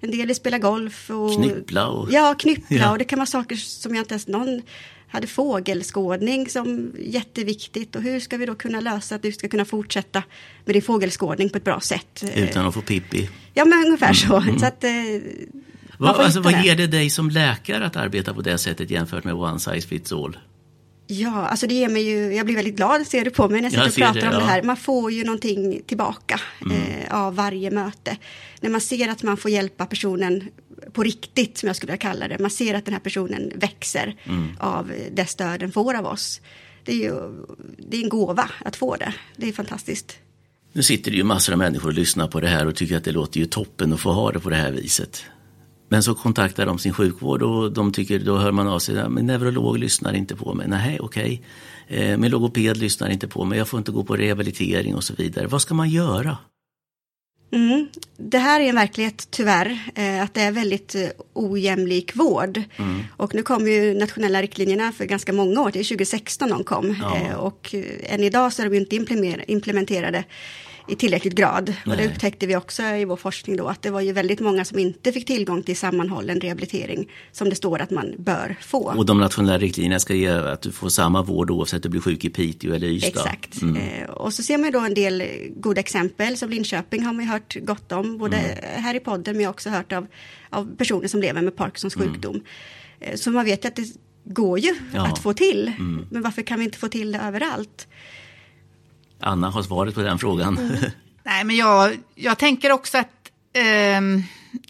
en del vill spela golf. Och, knyppla och... Ja, knyppla ja. och det kan vara saker som jag inte ens någon hade fågelskådning som jätteviktigt och hur ska vi då kunna lösa att du ska kunna fortsätta med din fågelskådning på ett bra sätt. Utan att få pippi? Ja, men ungefär så. Mm. så att, eh, vad, alltså, vad ger det dig som läkare att arbeta på det sättet jämfört med one size fits all? Ja, alltså det ger mig ju, jag blir väldigt glad, ser du på mig när jag sitter och pratar det, om ja. det här. Man får ju någonting tillbaka mm. eh, av varje möte. När man ser att man får hjälpa personen på riktigt, som jag skulle kalla det. Man ser att den här personen växer mm. av det stöd den får av oss. Det är ju det är en gåva att få det. Det är fantastiskt. Nu sitter det ju massor av människor och lyssnar på det här och tycker att det låter ju toppen att få ha det på det här viset. Men så kontaktar de sin sjukvård och de tycker, då hör man av sig, men neurolog lyssnar inte på mig. Nej, okej. Okay. Eh, min logoped lyssnar inte på mig, jag får inte gå på rehabilitering och så vidare. Vad ska man göra? Mm. Det här är en verklighet tyvärr, eh, att det är väldigt eh, ojämlik vård. Mm. Och nu kom ju nationella riktlinjerna för ganska många år, det är 2016 de kom. Ja. Eh, och än idag så är de inte implementerade i tillräckligt grad. Nej. Och det upptäckte vi också i vår forskning då, att det var ju väldigt många som inte fick tillgång till sammanhållen rehabilitering som det står att man bör få. Och de nationella riktlinjerna ska ge att du får samma vård oavsett om du blir sjuk i Piteå eller Ystad. Exakt. Mm. Eh, och så ser man då en del goda exempel, som Linköping har man ju hört gott om, både mm. här i podden men också hört av, av personer som lever med Parkinsons mm. sjukdom. Eh, så man vet ju att det går ju ja. att få till, mm. men varför kan vi inte få till det överallt? Anna har svaret på den frågan. Mm. Nej, men jag, jag tänker också att, eh,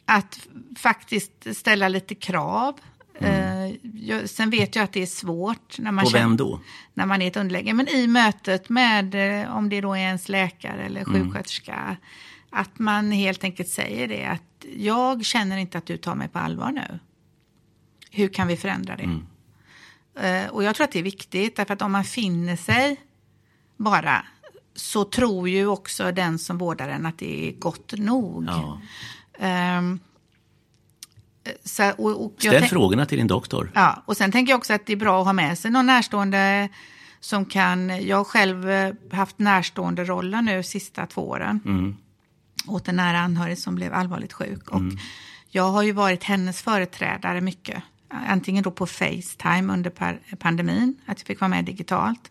att faktiskt ställa lite krav. Mm. Eh, jag, sen vet jag att det är svårt. När man På vem då? När man är ett underläge. Men i mötet med, eh, om det då är ens läkare eller mm. sjuksköterska. Mm. Att man helt enkelt säger det att jag känner inte att du tar mig på allvar nu. Hur kan vi förändra det? Mm. Uh, och jag tror att det är viktigt, därför att om man finner sig bara så tror ju också den som vårdar en att det är gott nog. Ja. Um, så, och, och Ställ frågorna till din doktor. Ja, och sen tänker jag också att det är bra att ha med sig någon närstående som kan, jag har själv eh, haft närstående roller nu sista två åren. Mm. Åt en nära anhörig som blev allvarligt sjuk. Och mm. jag har ju varit hennes företrädare mycket. Antingen då på Facetime under pandemin, att jag fick vara med digitalt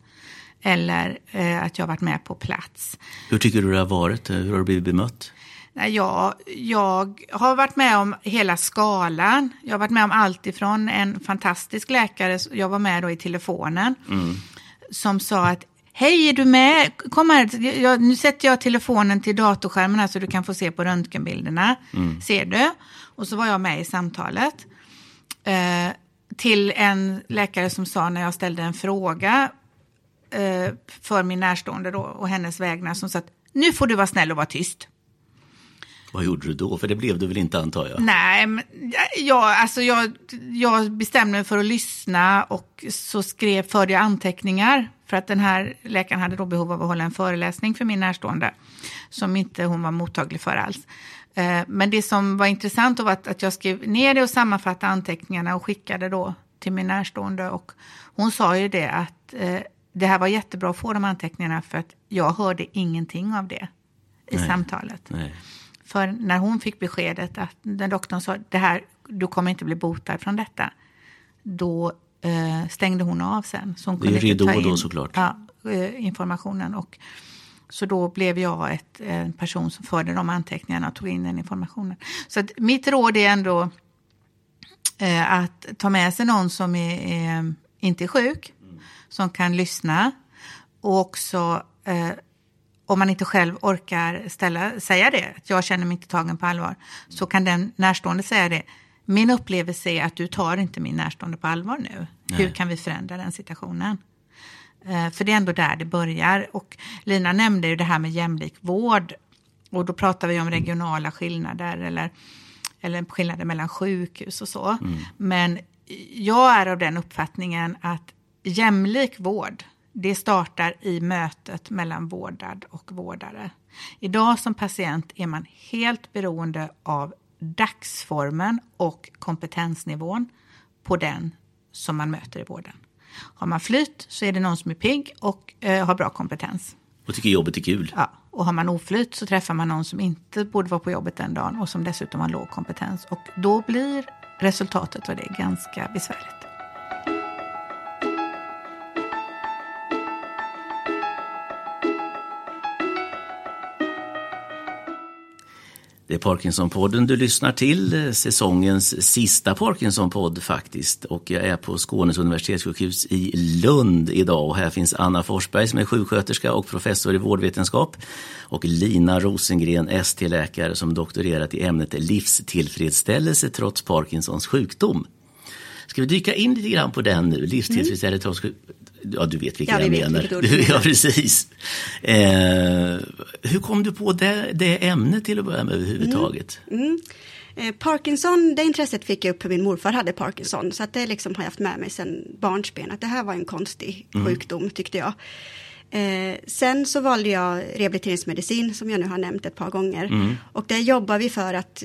eller eh, att jag varit med på plats. Hur tycker du det har varit? Hur har du blivit bemött? Jag, jag har varit med om hela skalan. Jag har varit med om allt ifrån en fantastisk läkare, jag var med då i telefonen, mm. som sa att Hej, är du med? Kom här, jag, nu sätter jag telefonen till datorskärmen här så du kan få se på röntgenbilderna. Mm. Ser du? Och så var jag med i samtalet. Eh, till en läkare som sa när jag ställde en fråga eh, för min närstående då, och hennes vägnar som sa att nu får du vara snäll och vara tyst. Vad gjorde du då? För det blev du väl inte antar jag? Nej, men jag, alltså jag, jag bestämde mig för att lyssna och så skrev, förde jag anteckningar. För att den här läkaren hade då behov av att hålla en föreläsning för min närstående. Som inte hon var mottaglig för alls. Eh, men det som var intressant var att, jag skrev ner det och sammanfattade anteckningarna och skickade då till min närstående. Och hon sa ju det att eh, det här var jättebra att få de anteckningarna för att jag hörde ingenting av det i Nej. samtalet. Nej. För när hon fick beskedet att den doktorn sa det här, du kommer inte bli botad från detta, då eh, stängde hon av sen. Så hon det är ridå då såklart. Ja, eh, informationen. Och, så då blev jag ett, en person som förde de anteckningarna och tog in den informationen. Så att mitt råd är ändå eh, att ta med sig någon som är, är inte är sjuk, som kan lyssna och också eh, om man inte själv orkar ställa, säga det, att jag känner mig inte tagen på allvar, så kan den närstående säga det. Min upplevelse är att du tar inte min närstående på allvar nu. Nej. Hur kan vi förändra den situationen? Eh, för det är ändå där det börjar. Och Lina nämnde ju det här med jämlik vård. Och då pratar vi om regionala skillnader eller, eller skillnader mellan sjukhus och så. Mm. Men jag är av den uppfattningen att jämlik vård, det startar i mötet mellan vårdad och vårdare. Idag som patient är man helt beroende av dagsformen och kompetensnivån på den som man möter i vården. Har man flyt så är det någon som är pigg och eh, har bra kompetens. Och tycker jobbet är kul. Ja, och har man oflyt så träffar man någon som inte borde vara på jobbet den dagen och som dessutom har låg kompetens. Och då blir resultatet av det ganska besvärligt. Det är Parkinsonpodden du lyssnar till, eh, säsongens sista Parkinsonpodd faktiskt. Och jag är på Skånes universitetssjukhus i Lund idag och här finns Anna Forsberg som är sjuksköterska och professor i vårdvetenskap och Lina Rosengren, ST-läkare som doktorerat i ämnet livstillfredsställelse trots Parkinsons sjukdom. Ska vi dyka in lite grann på den nu, livstillfredsställelse trots sjukdom? Ja, du vet vilka ja, jag menar. ja, precis. Eh, hur kom du på det, det ämnet till att börja med överhuvudtaget? Mm. Mm. Eh, Parkinson, det intresset fick jag upp för min morfar hade Parkinson. Så att det liksom har jag haft med mig sedan barnsben. Att det här var en konstig mm. sjukdom tyckte jag. Eh, sen så valde jag rehabiliteringsmedicin som jag nu har nämnt ett par gånger. Mm. Och där jobbar vi för att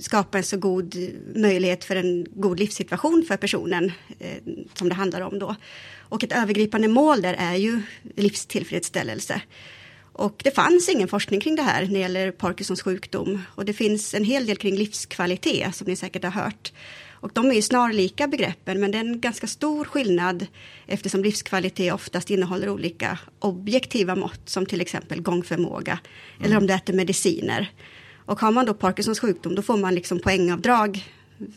skapa en så god möjlighet för en god livssituation för personen eh, som det handlar om då. Och ett övergripande mål där är ju livstillfredsställelse. Och det fanns ingen forskning kring det här när det gäller Parkinsons sjukdom. Och det finns en hel del kring livskvalitet som ni säkert har hört. Och de är ju snarlika begreppen men det är en ganska stor skillnad eftersom livskvalitet oftast innehåller olika objektiva mått som till exempel gångförmåga mm. eller om du äter mediciner. Och har man då Parkinsons sjukdom då får man liksom poängavdrag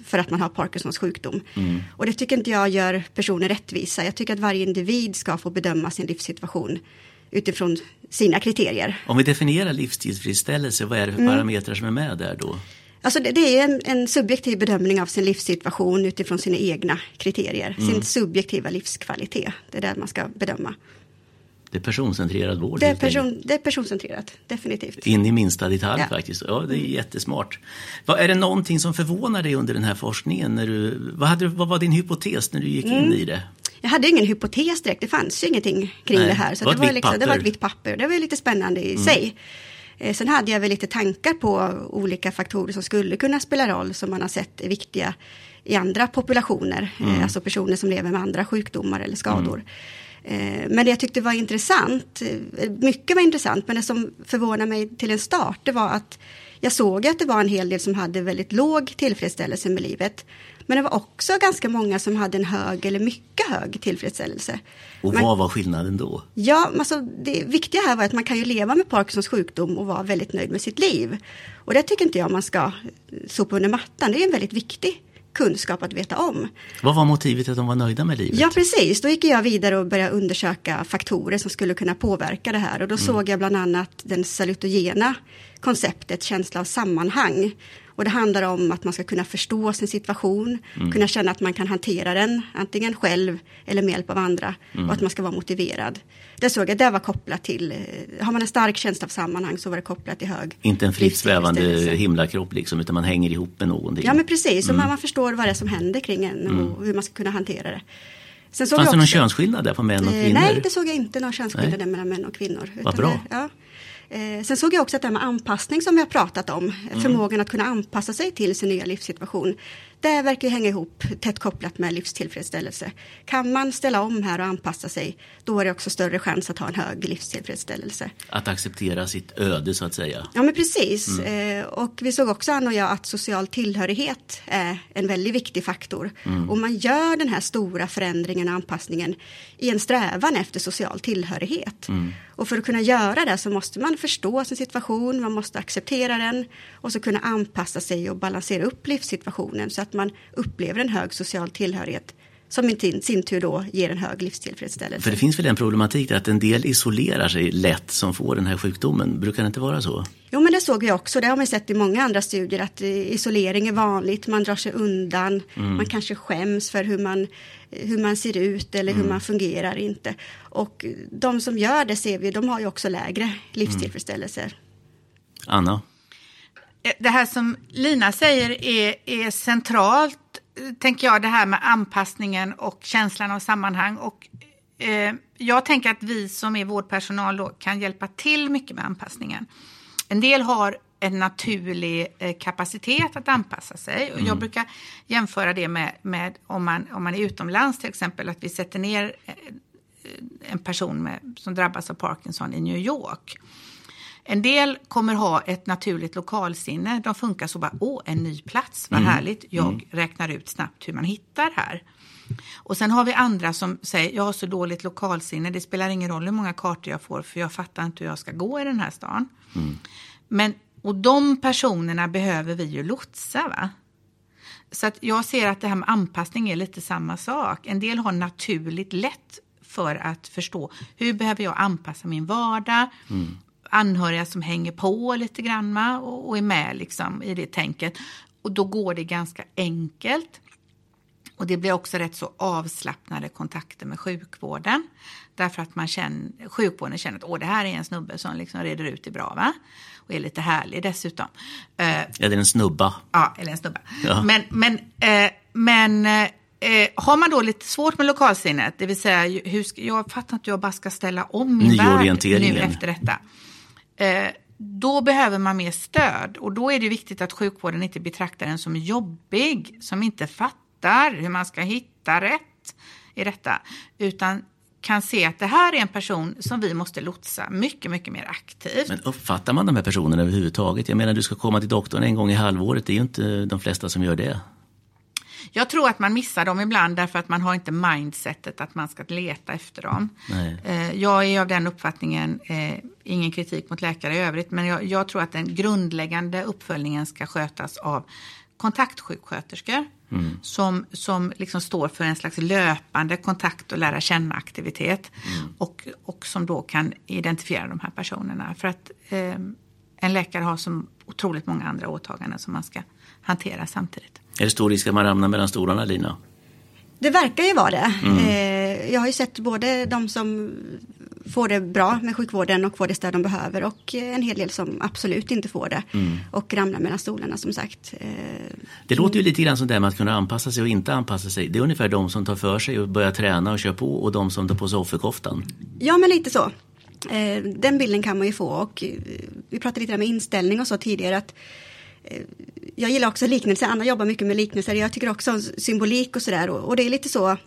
för att man har Parkinsons sjukdom. Mm. Och det tycker inte jag gör personer rättvisa. Jag tycker att varje individ ska få bedöma sin livssituation utifrån sina kriterier. Om vi definierar livstillfredsställelse, vad är det för mm. parametrar som är med där då? Alltså det, det är en, en, subjektiv bedömning av sin livssituation utifrån sina egna kriterier. Mm. Sin subjektiva livskvalitet. Det är det man ska bedöma. Det är personcentrerad vård. Det är, person, det är personcentrerat, definitivt. In i minsta detalj ja. faktiskt. Ja, det är jättesmart. Vad, är det någonting som förvånar dig under den här forskningen? När du, vad, hade, vad var din hypotes när du gick mm. in i det? Jag hade ingen hypotes direkt, det fanns ju ingenting kring Nej, det här. Så det, var, det, liksom, det var ett vitt papper, det var lite spännande i mm. sig. Eh, sen hade jag väl lite tankar på olika faktorer som skulle kunna spela roll som man har sett är viktiga i andra populationer, eh, mm. alltså personer som lever med andra sjukdomar eller skador. Mm. Eh, men det jag tyckte var intressant, mycket var intressant, men det som förvånade mig till en start, det var att jag såg att det var en hel del som hade väldigt låg tillfredsställelse med livet. Men det var också ganska många som hade en hög eller mycket hög tillfredsställelse. Och man, vad var skillnaden då? Ja, alltså det viktiga här var att man kan ju leva med Parkinsons sjukdom och vara väldigt nöjd med sitt liv. Och det tycker inte jag man ska sopa under mattan. Det är en väldigt viktig kunskap att veta om. Vad var motivet att de var nöjda med livet? Ja, precis. Då gick jag vidare och började undersöka faktorer som skulle kunna påverka det här. Och då mm. såg jag bland annat den salutogena konceptet känsla av sammanhang. Och det handlar om att man ska kunna förstå sin situation, mm. kunna känna att man kan hantera den, antingen själv eller med hjälp av andra. Mm. Och att man ska vara motiverad. Det såg jag, det var kopplat till, eh, har man en stark känsla av sammanhang så var det kopplat till hög Inte en fritt svävande himlakropp liksom, utan man hänger ihop med någonting. Ja men precis, mm. och man, förstår vad det är som händer kring en och mm. hur man ska kunna hantera det. Sen Fanns det någon könsskillnad där på män och eh, kvinnor? Nej, det såg jag inte någon könsskillnad mellan män och kvinnor. Vad bra. Det, ja. Eh, sen såg jag också att det här med anpassning som vi har pratat om, mm. förmågan att kunna anpassa sig till sin nya livssituation, det verkar hänga ihop tätt kopplat med livstillfredsställelse. Kan man ställa om här och anpassa sig, då är det också större chans att ha en hög livstillfredsställelse. Att acceptera sitt öde så att säga. Ja men precis. Mm. Eh, och vi såg också, Anna och jag, att social tillhörighet är en väldigt viktig faktor. Mm. Och man gör den här stora förändringen och anpassningen i en strävan efter social tillhörighet. Mm. Och för att kunna göra det så måste man förstå sin situation, man måste acceptera den och så kunna anpassa sig och balansera upp livssituationen så att man upplever en hög social tillhörighet som i sin tur då ger en hög livstillfredsställelse. För det finns väl en problematik där att en del isolerar sig lätt som får den här sjukdomen. Brukar det inte vara så? Jo men det såg vi också. Det har man sett i många andra studier att eh, isolering är vanligt. Man drar sig undan. Mm. Man kanske skäms för hur man, hur man ser ut eller mm. hur man fungerar inte. Och de som gör det ser vi, de har ju också lägre livstillfredsställelse. Mm. Anna? Eh, det här som Lina säger är, är centralt, tänker jag, det här med anpassningen och känslan av sammanhang. Och, eh, jag tänker att vi som är vårdpersonal då kan hjälpa till mycket med anpassningen. En del har en naturlig eh, kapacitet att anpassa sig. Och mm. Jag brukar jämföra det med, med, om, man, om man är utomlands till exempel, att vi sätter ner eh, en person med, som drabbas av Parkinson i New York. En del kommer ha ett naturligt lokalsinne. De funkar så bara, åh, en ny plats, vad mm. härligt. Jag mm. räknar ut snabbt hur man hittar här. Och sen har vi andra som säger, jag har så dåligt lokalsinne, det spelar ingen roll hur många kartor jag får, för jag fattar inte hur jag ska gå i den här stan. Mm. Men, och de personerna behöver vi ju lotsa, va? Så att jag ser att det här med anpassning är lite samma sak. En del har naturligt lätt för att förstå hur behöver jag anpassa min vardag. Mm anhöriga som hänger på lite grann och, och är med liksom i det tänket. Och då går det ganska enkelt. Och det blir också rätt så avslappnade kontakter med sjukvården. Därför att man känner, sjukvården känner att Åh, det här är en snubbe som liksom reder ut det bra. Va? Och är lite härlig dessutom. Eller en snubba. Ja, eller en snubba. Ja. Men, men, uh, men uh, har man då lite svårt med lokalsinnet, det vill säga hur jag fattar hur jag bara ska ställa om min värld nu efter detta eh, då behöver man mer stöd och då är det viktigt att sjukvården inte betraktar den som jobbig, som inte fattar hur man ska hitta rätt i detta, utan kan se att det här är en person som vi måste lotsa mycket, mycket mer aktivt. Men uppfattar man de här personerna överhuvudtaget? Jag menar, du ska komma till doktorn en gång i halvåret, det är ju inte de flesta som gör det. Jag tror att man missar dem ibland därför att man har inte mindsetet att man ska leta efter dem. Nej. Eh, jag är av den uppfattningen, eh, ingen kritik mot läkare i övrigt, men jag, jag tror att den grundläggande uppföljningen ska skötas av kontaktsjuksköterskor mm. som, som liksom står för en slags löpande kontakt och lära känna aktivitet mm. och, och som då kan identifiera de här personerna. För att eh, en läkare har så otroligt många andra åtaganden som man ska hantera samtidigt. Är det stor risk att man ramlar mellan stolarna, Lina? Det verkar ju vara det. Mm. Eh, jag har ju sett både de som får det bra med sjukvården och får det stöd de behöver och en hel del som absolut inte får det mm. och ramlar mellan stolarna som sagt. Eh, det låter ju lite grann som det med att kunna anpassa sig och inte anpassa sig. Det är ungefär de som tar för sig och börjar träna och kör på och de som tar på sig offerkoftan. Ja men lite så. Eh, den bilden kan man ju få och vi pratade lite om inställning och så tidigare att jag gillar också liknelser, Anna jobbar mycket med liknelser, jag tycker också om symbolik och sådär och, och det är lite så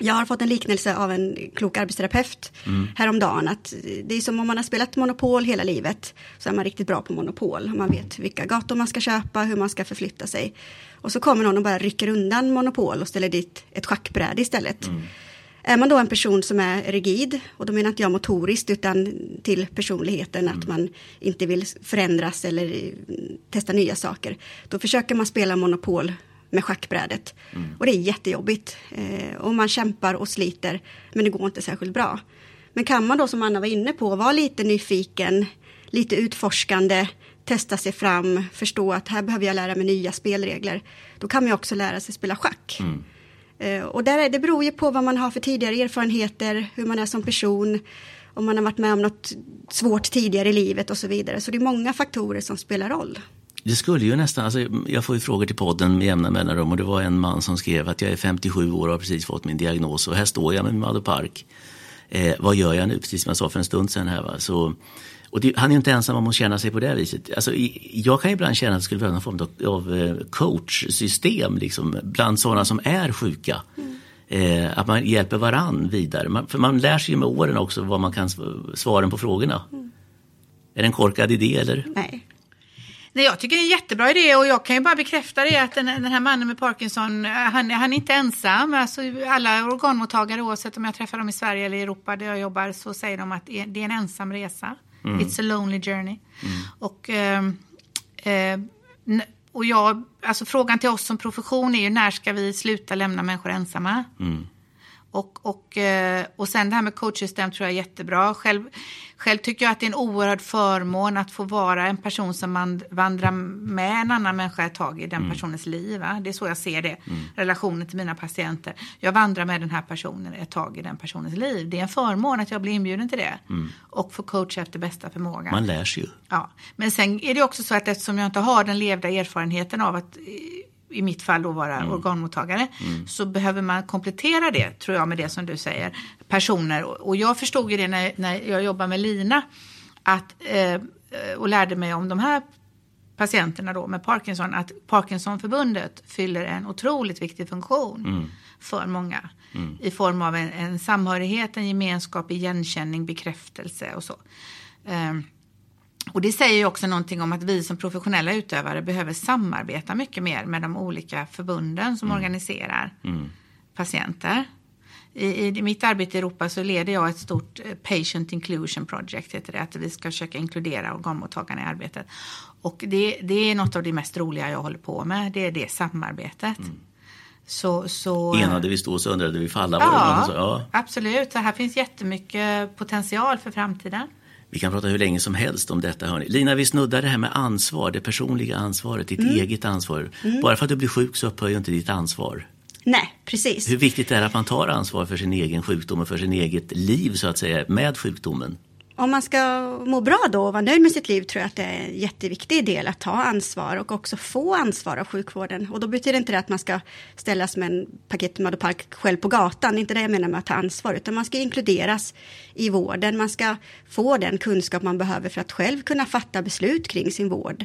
jag har fått en liknelse av en klok arbetsterapeut mm. häromdagen. Att det är som om man har spelat Monopol hela livet. Så är man riktigt bra på Monopol. Man vet vilka gator man ska köpa, hur man ska förflytta sig. Och så kommer någon och bara rycker undan Monopol och ställer dit ett schackbräde istället. Mm. Är man då en person som är rigid, och då menar inte jag motoriskt utan till personligheten, mm. att man inte vill förändras eller testa nya saker. Då försöker man spela Monopol med schackbrädet. Mm. Och det är jättejobbigt. Eh, och man kämpar och sliter, men det går inte särskilt bra. Men kan man då, som Anna var inne på, vara lite nyfiken, lite utforskande, testa sig fram, förstå att här behöver jag lära mig nya spelregler. Då kan man också lära sig spela schack. Mm. Eh, och där är, det beror ju på vad man har för tidigare erfarenheter, hur man är som person, om man har varit med om något svårt tidigare i livet och så vidare. Så det är många faktorer som spelar roll. Det skulle ju nästan, alltså, jag får ju frågor till podden med jämna mellanrum och det var en man som skrev att jag är 57 år och har precis fått min diagnos och här står jag med min Park. Eh, vad gör jag nu? Precis som jag sa för en stund sedan här. Va? Så, och det, han är inte ensam om att känna sig på det viset. Alltså, jag kan ibland känna att det skulle behöva någon form av, av eh, coachsystem liksom, bland sådana som är sjuka. Mm. Eh, att man hjälper varann vidare. Man, för man lär sig ju med åren också vad man kan svaren på frågorna. Mm. Är det en korkad idé eller? Nej. Nej, jag tycker det är en jättebra idé och jag kan ju bara bekräfta det att den, den här mannen med Parkinson, han, han är inte ensam. Alltså, alla organmottagare, oavsett om jag träffar dem i Sverige eller i Europa där jag jobbar, så säger de att det är en ensam resa. Mm. It's a lonely journey. Mm. Och, eh, och jag, alltså frågan till oss som profession är ju när ska vi sluta lämna människor ensamma? Mm. Och, och, eh, och sen det här med coachsystem tror jag är jättebra. Själv, själv tycker jag att det är en oerhörd förmån att få vara en person som man vandrar med en annan människa ett tag i den mm. personens liv. Va? Det är så jag ser det, mm. relationen till mina patienter. Jag vandrar med den här personen ett tag i den personens liv. Det är en förmån att jag blir inbjuden till det. Mm. Och få coacha efter bästa förmåga. Man lär sig ju. Ja. Men sen är det också så att eftersom jag inte har den levda erfarenheten av att i mitt fall då vara mm. organmottagare, mm. så behöver man komplettera det, tror jag, med det som du säger, personer. Och jag förstod ju det när, när jag jobbade med Lina, att, eh, och lärde mig om de här patienterna då med Parkinson, att Parkinsonförbundet fyller en otroligt viktig funktion mm. för många. Mm. I form av en, en samhörighet, en gemenskap, igenkänning, bekräftelse och så. Um, och det säger ju också någonting om att vi som professionella utövare behöver samarbeta mycket mer med de olika förbunden som mm. organiserar mm. patienter. I, I, mitt arbete i Europa så leder jag ett stort eh, Patient Inclusion Project, heter det, att vi ska försöka inkludera organmottagarna i arbetet. Och det, det är något av det mest roliga jag håller på med, det är det samarbetet. Mm. Så, så, Enade vi stå så undrade vi falla. Ja, ja, absolut. Så här finns jättemycket potential för framtiden. Vi kan prata hur länge som helst om detta. Hörni. Lina, vi snuddar det här med ansvar, det personliga ansvaret, ditt mm. eget ansvar. Mm. Bara för att du blir sjuk så upphör ju inte ditt ansvar. Nej, precis. Hur viktigt är det att man tar ansvar för sin egen sjukdom och för sin eget liv så att säga med sjukdomen? Om man ska må bra då och vara nöjd med sitt liv tror jag att det är en jätteviktig del att ta ansvar och också få ansvar av sjukvården. Och då betyder inte det att man ska ställas med en paket Madopark själv på gatan, det är inte det jag menar med att ta ansvar, utan man ska inkluderas i vården, man ska få den kunskap man behöver för att själv kunna fatta beslut kring sin vård.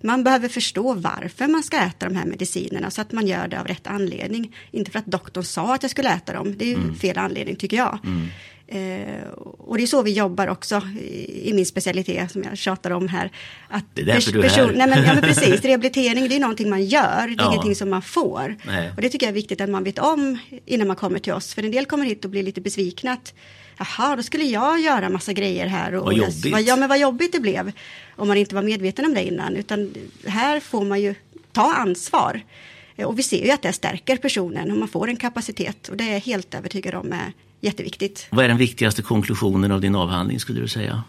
Man behöver förstå varför man ska äta de här medicinerna så att man gör det av rätt anledning. Inte för att doktorn sa att jag skulle äta dem, det är ju mm. fel anledning tycker jag. Mm. Eh, och det är så vi jobbar också i, i, min specialitet som jag tjatar om här. Att det är därför du är här. Nej, men, ja, men precis, rehabilitering det är någonting man gör, det är ja. ingenting som man får. Nej. Och det tycker jag är viktigt att man vet om innan man kommer till oss. För en del kommer hit och blir lite besvikna att jaha, då skulle jag göra massa grejer här. Och, vad jobbigt. ja, men vad jobbigt det blev om man inte var medveten om det innan. Utan här får man ju ta ansvar. Eh, och vi ser ju att det stärker personen och man får en kapacitet och det är jag helt övertygad om är jätteviktigt. Vad är den viktigaste konklusionen av din avhandling skulle du säga?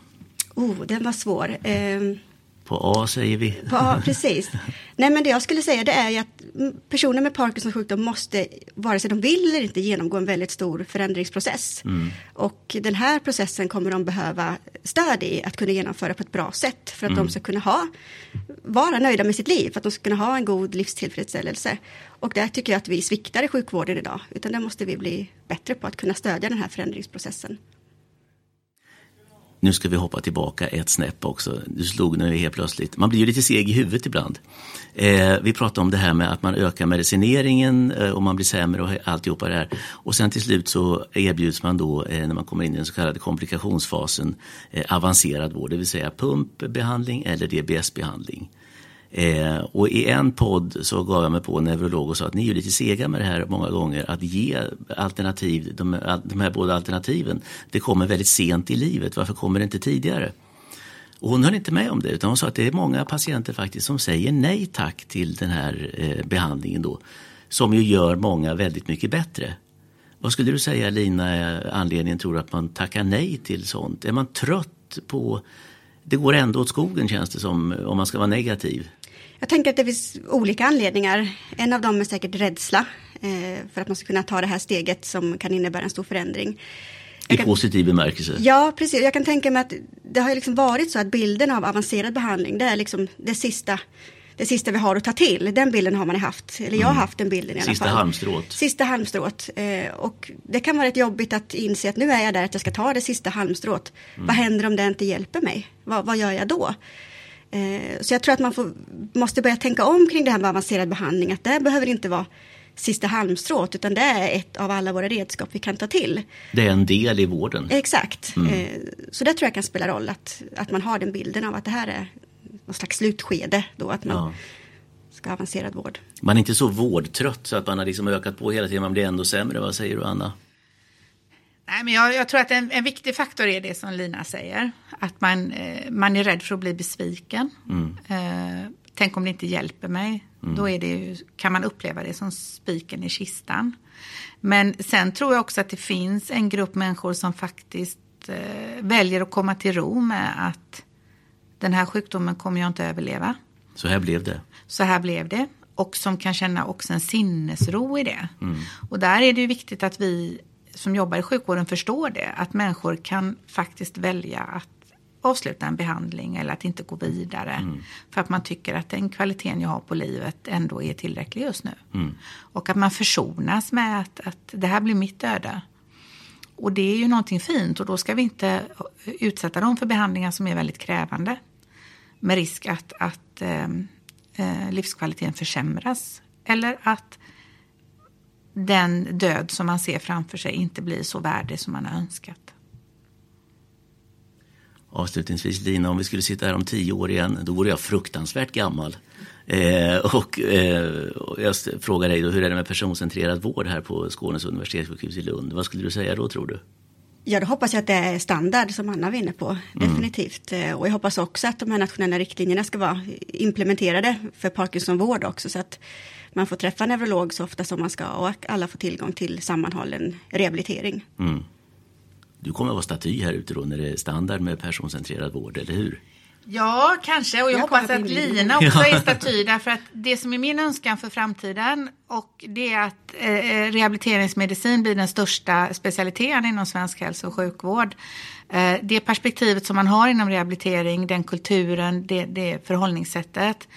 Oh, den var svår. Eh, på A säger vi. På A, precis. Nej men det jag skulle säga det är ju att personer med Parkinsons sjukdom måste, vare sig de vill eller inte, genomgå en väldigt stor förändringsprocess. Mm. Och den här processen kommer de behöva stöd i att kunna genomföra på ett bra sätt för att mm. de ska kunna ha, vara nöjda med sitt liv, för att de ska kunna ha en god livstillfredsställelse. Och där tycker jag att vi sviktar i sjukvården idag, utan där måste vi bli bättre på att kunna stödja den här förändringsprocessen. Nu ska vi hoppa tillbaka ett snäpp också. Du slog nu helt plötsligt. Man blir ju lite seg i huvudet ibland. Eh, vi pratade om det här med att man ökar medicineringen eh, och man blir sämre och alltihopa det här. Och sen till slut så erbjuds man då eh, när man kommer in i den så kallade komplikationsfasen eh, avancerad vård, det vill säga pumpbehandling eller DBS-behandling. Eh, och i en podd så gav jag mig på en neurolog och sa att ni är lite sega med det här många gånger. Att ge alternativ, de, de här båda alternativen, det kommer väldigt sent i livet. Varför kommer det inte tidigare? Och hon höll inte med om det utan hon sa att det är många patienter faktiskt som säger nej tack till den här eh, behandlingen då. Som ju gör många väldigt mycket bättre. Vad skulle du säga Lina är anledningen tror du att man tackar nej till sånt? Är man trött på det går ändå åt skogen känns det som om man ska vara negativ. Jag tänker att det finns olika anledningar. En av dem är säkert rädsla eh, för att man ska kunna ta det här steget som kan innebära en stor förändring. I kan, positiv bemärkelse? Ja, precis. Jag kan tänka mig att det har liksom varit så att bilden av avancerad behandling, det är liksom det sista det sista vi har att ta till. Den bilden har man haft, eller jag har mm. haft den bilden i alla Sista fall. halmstrået. Sista halmstrået. Eh, och det kan vara rätt jobbigt att inse att nu är jag där att jag ska ta det sista halmstrået. Mm. Vad händer om det inte hjälper mig? Vad, vad gör jag då? Eh, så jag tror att man får, måste börja tänka om kring det här med avancerad behandling. Att det behöver inte vara sista halmstrået utan det är ett av alla våra redskap vi kan ta till. Det är en del i vården. Exakt. Mm. Eh, så det tror jag kan spela roll att, att man har den bilden av att det här är något slags slutskede då att man ja. ska ha avancerad vård. Man är inte så vårdtrött så att man har liksom ökat på hela tiden, man blir ändå sämre. Vad säger du Anna? Nej, men jag, jag tror att en, en, viktig faktor är det som Lina säger. Att man, eh, man är rädd för att bli besviken. Mm. Eh, tänk om det inte hjälper mig. Mm. Då är det, kan man uppleva det som spiken i kistan. Men sen tror jag också att det finns en grupp människor som faktiskt eh, väljer att komma till ro med att den här sjukdomen kommer jag inte överleva. Så här blev det. Så här blev det. Och som kan känna också en sinnesro i det. Mm. Och där är det ju viktigt att vi som jobbar i sjukvården förstår det. Att människor kan faktiskt välja att avsluta en behandling eller att inte gå vidare. Mm. För att man tycker att den kvaliteten jag har på livet ändå är tillräcklig just nu. Mm. Och att man försonas med att, att det här blir mitt öde. Och det är ju någonting fint och då ska vi inte utsätta dem för behandlingar som är väldigt krävande. Med risk att, att eh, eh, livskvaliteten försämras. Eller att den död som man ser framför sig inte blir så värdig som man har önskat. Avslutningsvis Lina, om vi skulle sitta här om tio år igen, då vore jag fruktansvärt gammal. Eh, och, eh, jag frågar dig då, hur är det med personcentrerad vård här på Skånes universitetssjukhus i Lund? Vad skulle du säga då tror du? Ja, då hoppas jag att det är standard som Anna var inne på, mm. definitivt. Mm. Och jag hoppas också att de här nationella riktlinjerna ska vara implementerade för Parkinsonvård också, så att man får träffa neurolog så ofta som man ska och alla får tillgång till sammanhållen rehabilitering. Mm. Du kommer att vara staty här ute då när det är standard med personcentrerad vård, eller hur? Ja, kanske. Och jag, jag hoppas att Lina också är staty. Därför att det som är min önskan för framtiden och det är att eh, rehabiliteringsmedicin blir den största specialiteten inom svensk hälso och sjukvård. Eh, det perspektivet som man har inom rehabilitering, den kulturen, det, det förhållningssättet.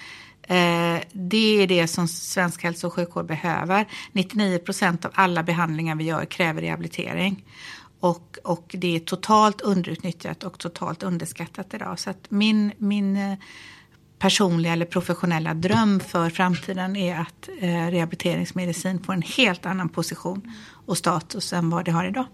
Eh, det är det som svensk hälso och sjukvård behöver. 99 procent av alla behandlingar vi gör kräver rehabilitering. Och, och det är totalt underutnyttjat och totalt underskattat idag. Så att min, min eh, personliga eller professionella dröm för framtiden är att eh, rehabiliteringsmedicin får en helt annan position och status än vad det har idag.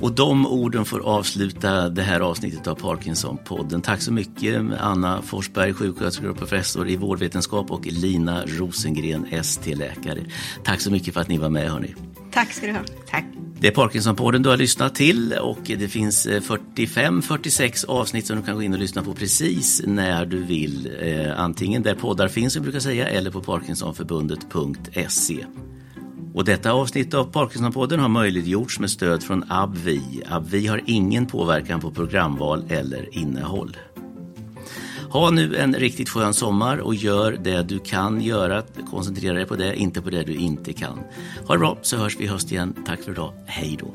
Och de orden får avsluta det här avsnittet av Parkinson-podden. Tack så mycket Anna Forsberg, sjuksköterska och professor i vårdvetenskap och Lina Rosengren, ST-läkare. Tack så mycket för att ni var med hörni. Tack ska du ha. Tack. Det är Parkinsonpodden du har lyssnat till och det finns 45-46 avsnitt som du kan gå in och lyssna på precis när du vill. Eh, antingen där poddar finns, som jag brukar säga, eller på parkinsonförbundet.se. Och detta avsnitt av Parkinsonpodden har möjliggjorts med stöd från ABVI. ABVI har ingen påverkan på programval eller innehåll. Ha nu en riktigt skön sommar och gör det du kan göra. Koncentrera dig på det, inte på det du inte kan. Ha det bra så hörs vi i höst igen. Tack för idag. Hej då.